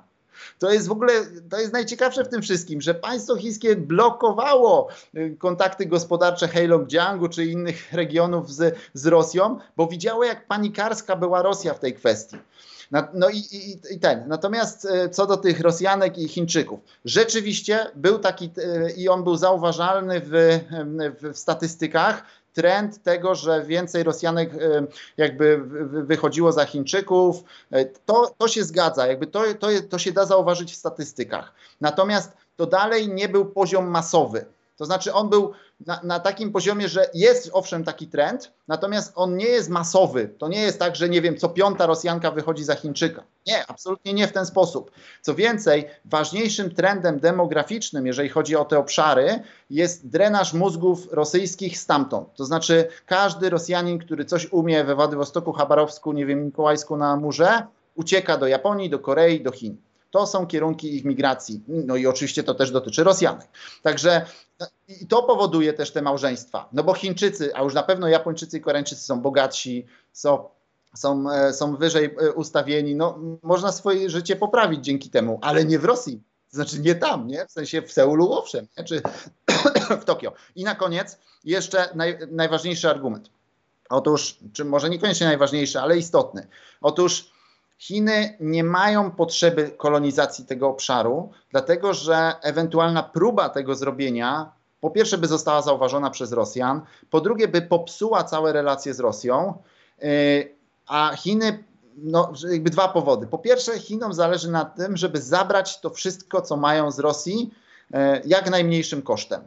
To jest w ogóle, to jest najciekawsze w tym wszystkim, że państwo chińskie blokowało y, kontakty gospodarcze Heilongjiangu czy innych regionów z, z Rosją, bo widziało jak panikarska była Rosja w tej kwestii. No i, i, i, ten. Natomiast e, co do tych Rosjanek i Chińczyków, rzeczywiście był taki e, i on był zauważalny w, w statystykach, trend tego, że więcej Rosjanek e, jakby wychodziło za Chińczyków, to, to się zgadza, jakby to, to, to się da zauważyć w statystykach. Natomiast to dalej nie był poziom masowy. To znaczy on był na, na, takim poziomie, że jest owszem taki trend, natomiast on nie jest masowy. To nie jest tak, że nie wiem, co piąta Rosjanka wychodzi za Chińczyka. Nie, absolutnie nie w ten sposób. Co więcej, ważniejszym trendem demograficznym, jeżeli chodzi o te obszary, jest drenaż mózgów rosyjskich stamtąd. To znaczy każdy Rosjanin, który coś umie we Władywostoku, Chabarowsku, nie wiem, Mikołajsku na Murze, ucieka do Japonii, do Korei, do Chin. To są kierunki ich migracji. No i oczywiście to też dotyczy Rosjanek. Także i to powoduje też te małżeństwa. No bo Chińczycy, a już na pewno Japończycy i Koreańczycy są bogatsi, są, są, e, są wyżej e, ustawieni. No, można swoje życie poprawić dzięki temu, ale nie w Rosji. znaczy nie tam, nie? W sensie w Seulu owszem, nie? czy [COUGHS] w Tokio. I na koniec jeszcze naj, najważniejszy argument. Otóż, czy może niekoniecznie najważniejszy, ale istotny. Otóż Chiny nie mają potrzeby kolonizacji tego obszaru, dlatego że ewentualna próba tego zrobienia, po pierwsze, by została zauważona przez Rosjan, po drugie, by popsuła całe relacje z Rosją, y, a Chiny no, jakby dwa powody. Po pierwsze, Chinom zależy na tym, żeby zabrać to wszystko, co mają z Rosji, y, jak najmniejszym kosztem.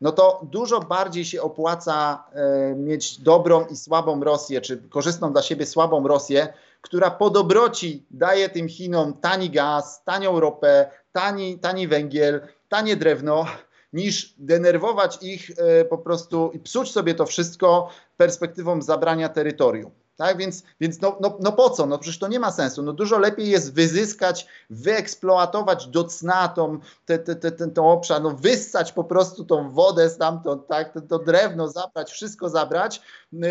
No to dużo bardziej się opłaca y, mieć dobrą i słabą Rosję, czy korzystną dla siebie słabą Rosję, która po dobroci daje tym Chinom tani gaz, tanią ropę, tani, tani węgiel, tanie drewno, niż denerwować ich e, po prostu i psuć sobie to wszystko perspektywą zabrania terytorium. Tak, więc, więc no, no, no po co? No przecież to nie ma sensu. No dużo lepiej jest wyzyskać, wyeksploatować do cna tą, te, te, te, ten, ten obszar, no wyssać po prostu tą wodę stamtąd, tak, to, to drewno zabrać, wszystko zabrać yy,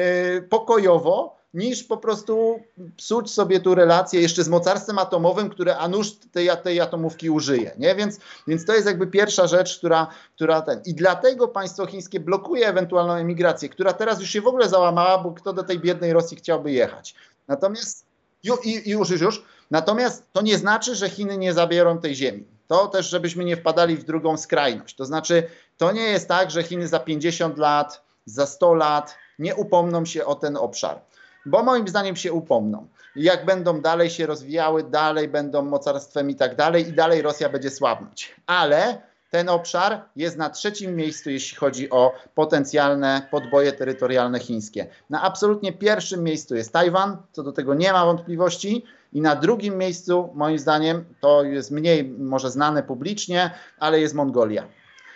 pokojowo, niż po prostu psuć sobie tu relację jeszcze z mocarstwem atomowym, które a tej, tej atomówki użyje. Nie? Więc, więc to jest jakby pierwsza rzecz, która, która ten. I dlatego państwo chińskie blokuje ewentualną emigrację, która teraz już się w ogóle załamała, bo kto do tej biednej Rosji chciałby jechać. Natomiast ju, i, już, już, już. Natomiast to nie znaczy, że Chiny nie zabiorą tej ziemi. To też, żebyśmy nie wpadali w drugą skrajność. To znaczy, to nie jest tak, że Chiny za 50 lat, za 100 lat nie upomną się o ten obszar bo moim zdaniem się upomną. Jak będą dalej się rozwijały, dalej będą mocarstwem i tak dalej, i dalej Rosja będzie słabnąć. Ale ten obszar jest na trzecim miejscu, jeśli chodzi o potencjalne podboje terytorialne chińskie. Na absolutnie pierwszym miejscu jest Tajwan, co do tego nie ma wątpliwości. I na drugim miejscu, moim zdaniem, to jest mniej może znane publicznie, ale jest Mongolia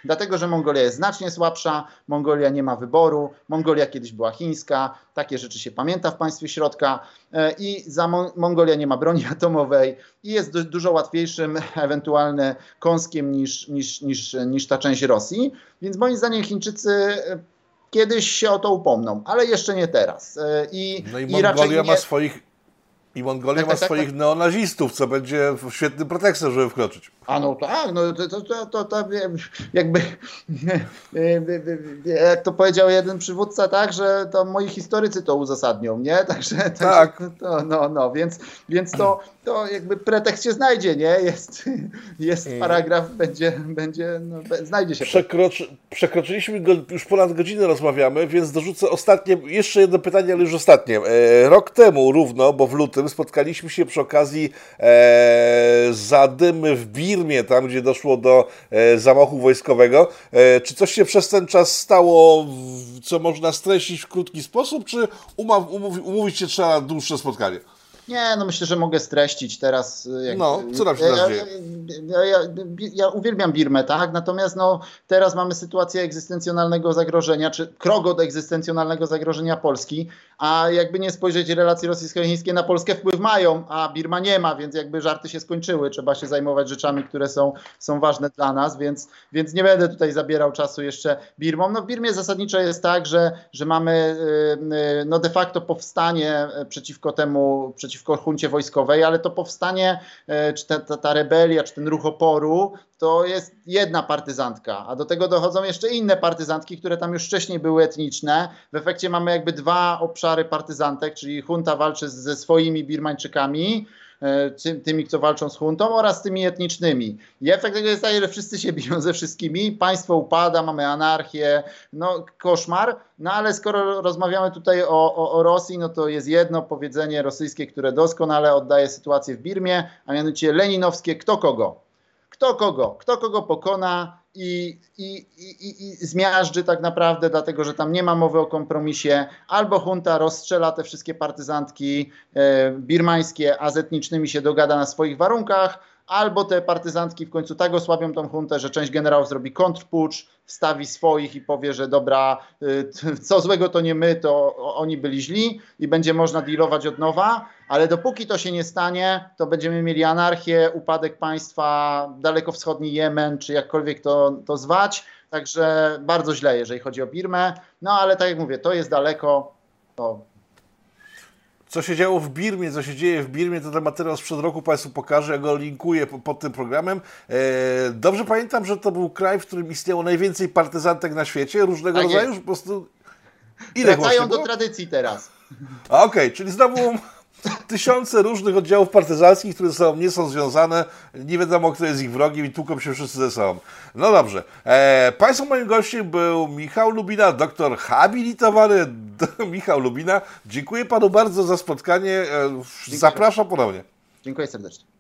dlatego że Mongolia jest znacznie słabsza, Mongolia nie ma wyboru, Mongolia kiedyś była chińska, takie rzeczy się pamięta w państwie środka e, i za Mon Mongolia nie ma broni [LAUGHS] atomowej i jest du dużo łatwiejszym ewentualnie kąskiem niż, niż, niż, niż ta część Rosji. Więc moim zdaniem Chińczycy e, kiedyś się o to upomną, ale jeszcze nie teraz. E, I, no i, i Mongolia nie... ma swoich i Mongolia tak, ma tak, tak swoich tak, neonazistów, co będzie świetnym pretekstem, żeby wkroczyć. A no tak, no to, to, to, to, to jakby [LAUGHS] jak to powiedział jeden przywódca, tak, że to moi historycy to uzasadnią, nie? [LAUGHS] Także, tak. Także to, no, no, więc, więc to, to jakby pretekst się znajdzie, nie? Jest, jest mm. paragraf, będzie, będzie no, znajdzie się. Przekroczy, przekroczyliśmy go, już ponad godzinę rozmawiamy, więc dorzucę ostatnie, jeszcze jedno pytanie, ale już ostatnie. E, rok temu równo, bo w lutym spotkaliśmy się przy okazji e, zadymy w Birmie, tam gdzie doszło do e, zamachu wojskowego. E, czy coś się przez ten czas stało, co można streścić w krótki sposób, czy umaw, umów, umówić się trzeba na dłuższe spotkanie? Nie, no myślę, że mogę streścić teraz. Y, jak, no, co tam się ja, dzieje? Ja, ja, ja, uwielbiam Birmę, tak? Natomiast no, teraz mamy sytuację egzystencjonalnego zagrożenia, czy krok od egzystencjonalnego zagrożenia Polski, a jakby nie spojrzeć, relacje rosyjsko-chińskie na Polskę wpływ mają, a Birma nie ma, więc jakby żarty się skończyły. Trzeba się zajmować rzeczami, które są, są ważne dla nas, więc, więc nie będę tutaj zabierał czasu jeszcze Birmą. No w Birmie zasadniczo jest tak, że, że mamy y, y, no de facto powstanie przeciwko temu, przeciwko huncie wojskowej, ale to powstanie, e, czy ta, ta, ta rebelia, czy ten ruch oporu, to jest jedna partyzantka, a do tego dochodzą jeszcze inne partyzantki, które tam już wcześniej były etniczne. W efekcie mamy jakby dwa obszary partyzantek, czyli hunta walczy ze swoimi Birmańczykami, E, tymi, co walczą z huntą oraz tymi etnicznymi. I efekt tego jest taki, że wszyscy się [LAUGHS] biją ze wszystkimi, państwo upada, mamy anarchię, no koszmar, no ale skoro rozmawiamy tutaj o, o, o Rosji, no to jest jedno powiedzenie rosyjskie, które doskonale oddaje sytuację w Birmie, a mianowicie leninowskie kto kogo. Kto kogo, kto kogo pokona, i, i, i, i zmiażdży tak naprawdę, dlatego że tam nie ma mowy o kompromisie. Albo junta rozstrzela te wszystkie partyzantki e, birmańskie, a z etnicznymi się dogada na swoich warunkach, albo te partyzantki w końcu tak osłabią tą huntę, że część generałów zrobi kontrpucz, wstawi swoich i powie, że dobra, y, [LAUGHS] co złego to nie my, to oni byli źli i będzie można dealować od nowa, ale dopóki to się nie stanie, to będziemy mieli anarchię, upadek państwa, dalekowschodni Jemen, czy jakkolwiek to, to zwać, także bardzo źle, jeżeli chodzi o Birmę, no ale tak jak mówię, to jest daleko, to co się działo w Birmie, co się dzieje w Birmie, to ten materiał sprzed roku Państwu pokażę, ja go linkuję po- pod tym programem. E, dobrze pamiętam, że to był kraj, w którym istniało najwięcej partyzantek na świecie, różnego Tak rodzaju, po prostu... Ile Wracają do tradycji teraz. A, Okej, czyli znowu tysiące różnych oddziałów partyzanckich, które są, nie są związane, nie wiadomo kto jest ich wrogiem i tłuką się wszyscy ze sobą. No dobrze. E, państwa moim gościem był Michał Lubina, doktor habilitowany d- [LAUGHS] Michał Lubina. Dziękuję panu bardzo za spotkanie. E, zapraszam ponownie. Dziękuję serdecznie.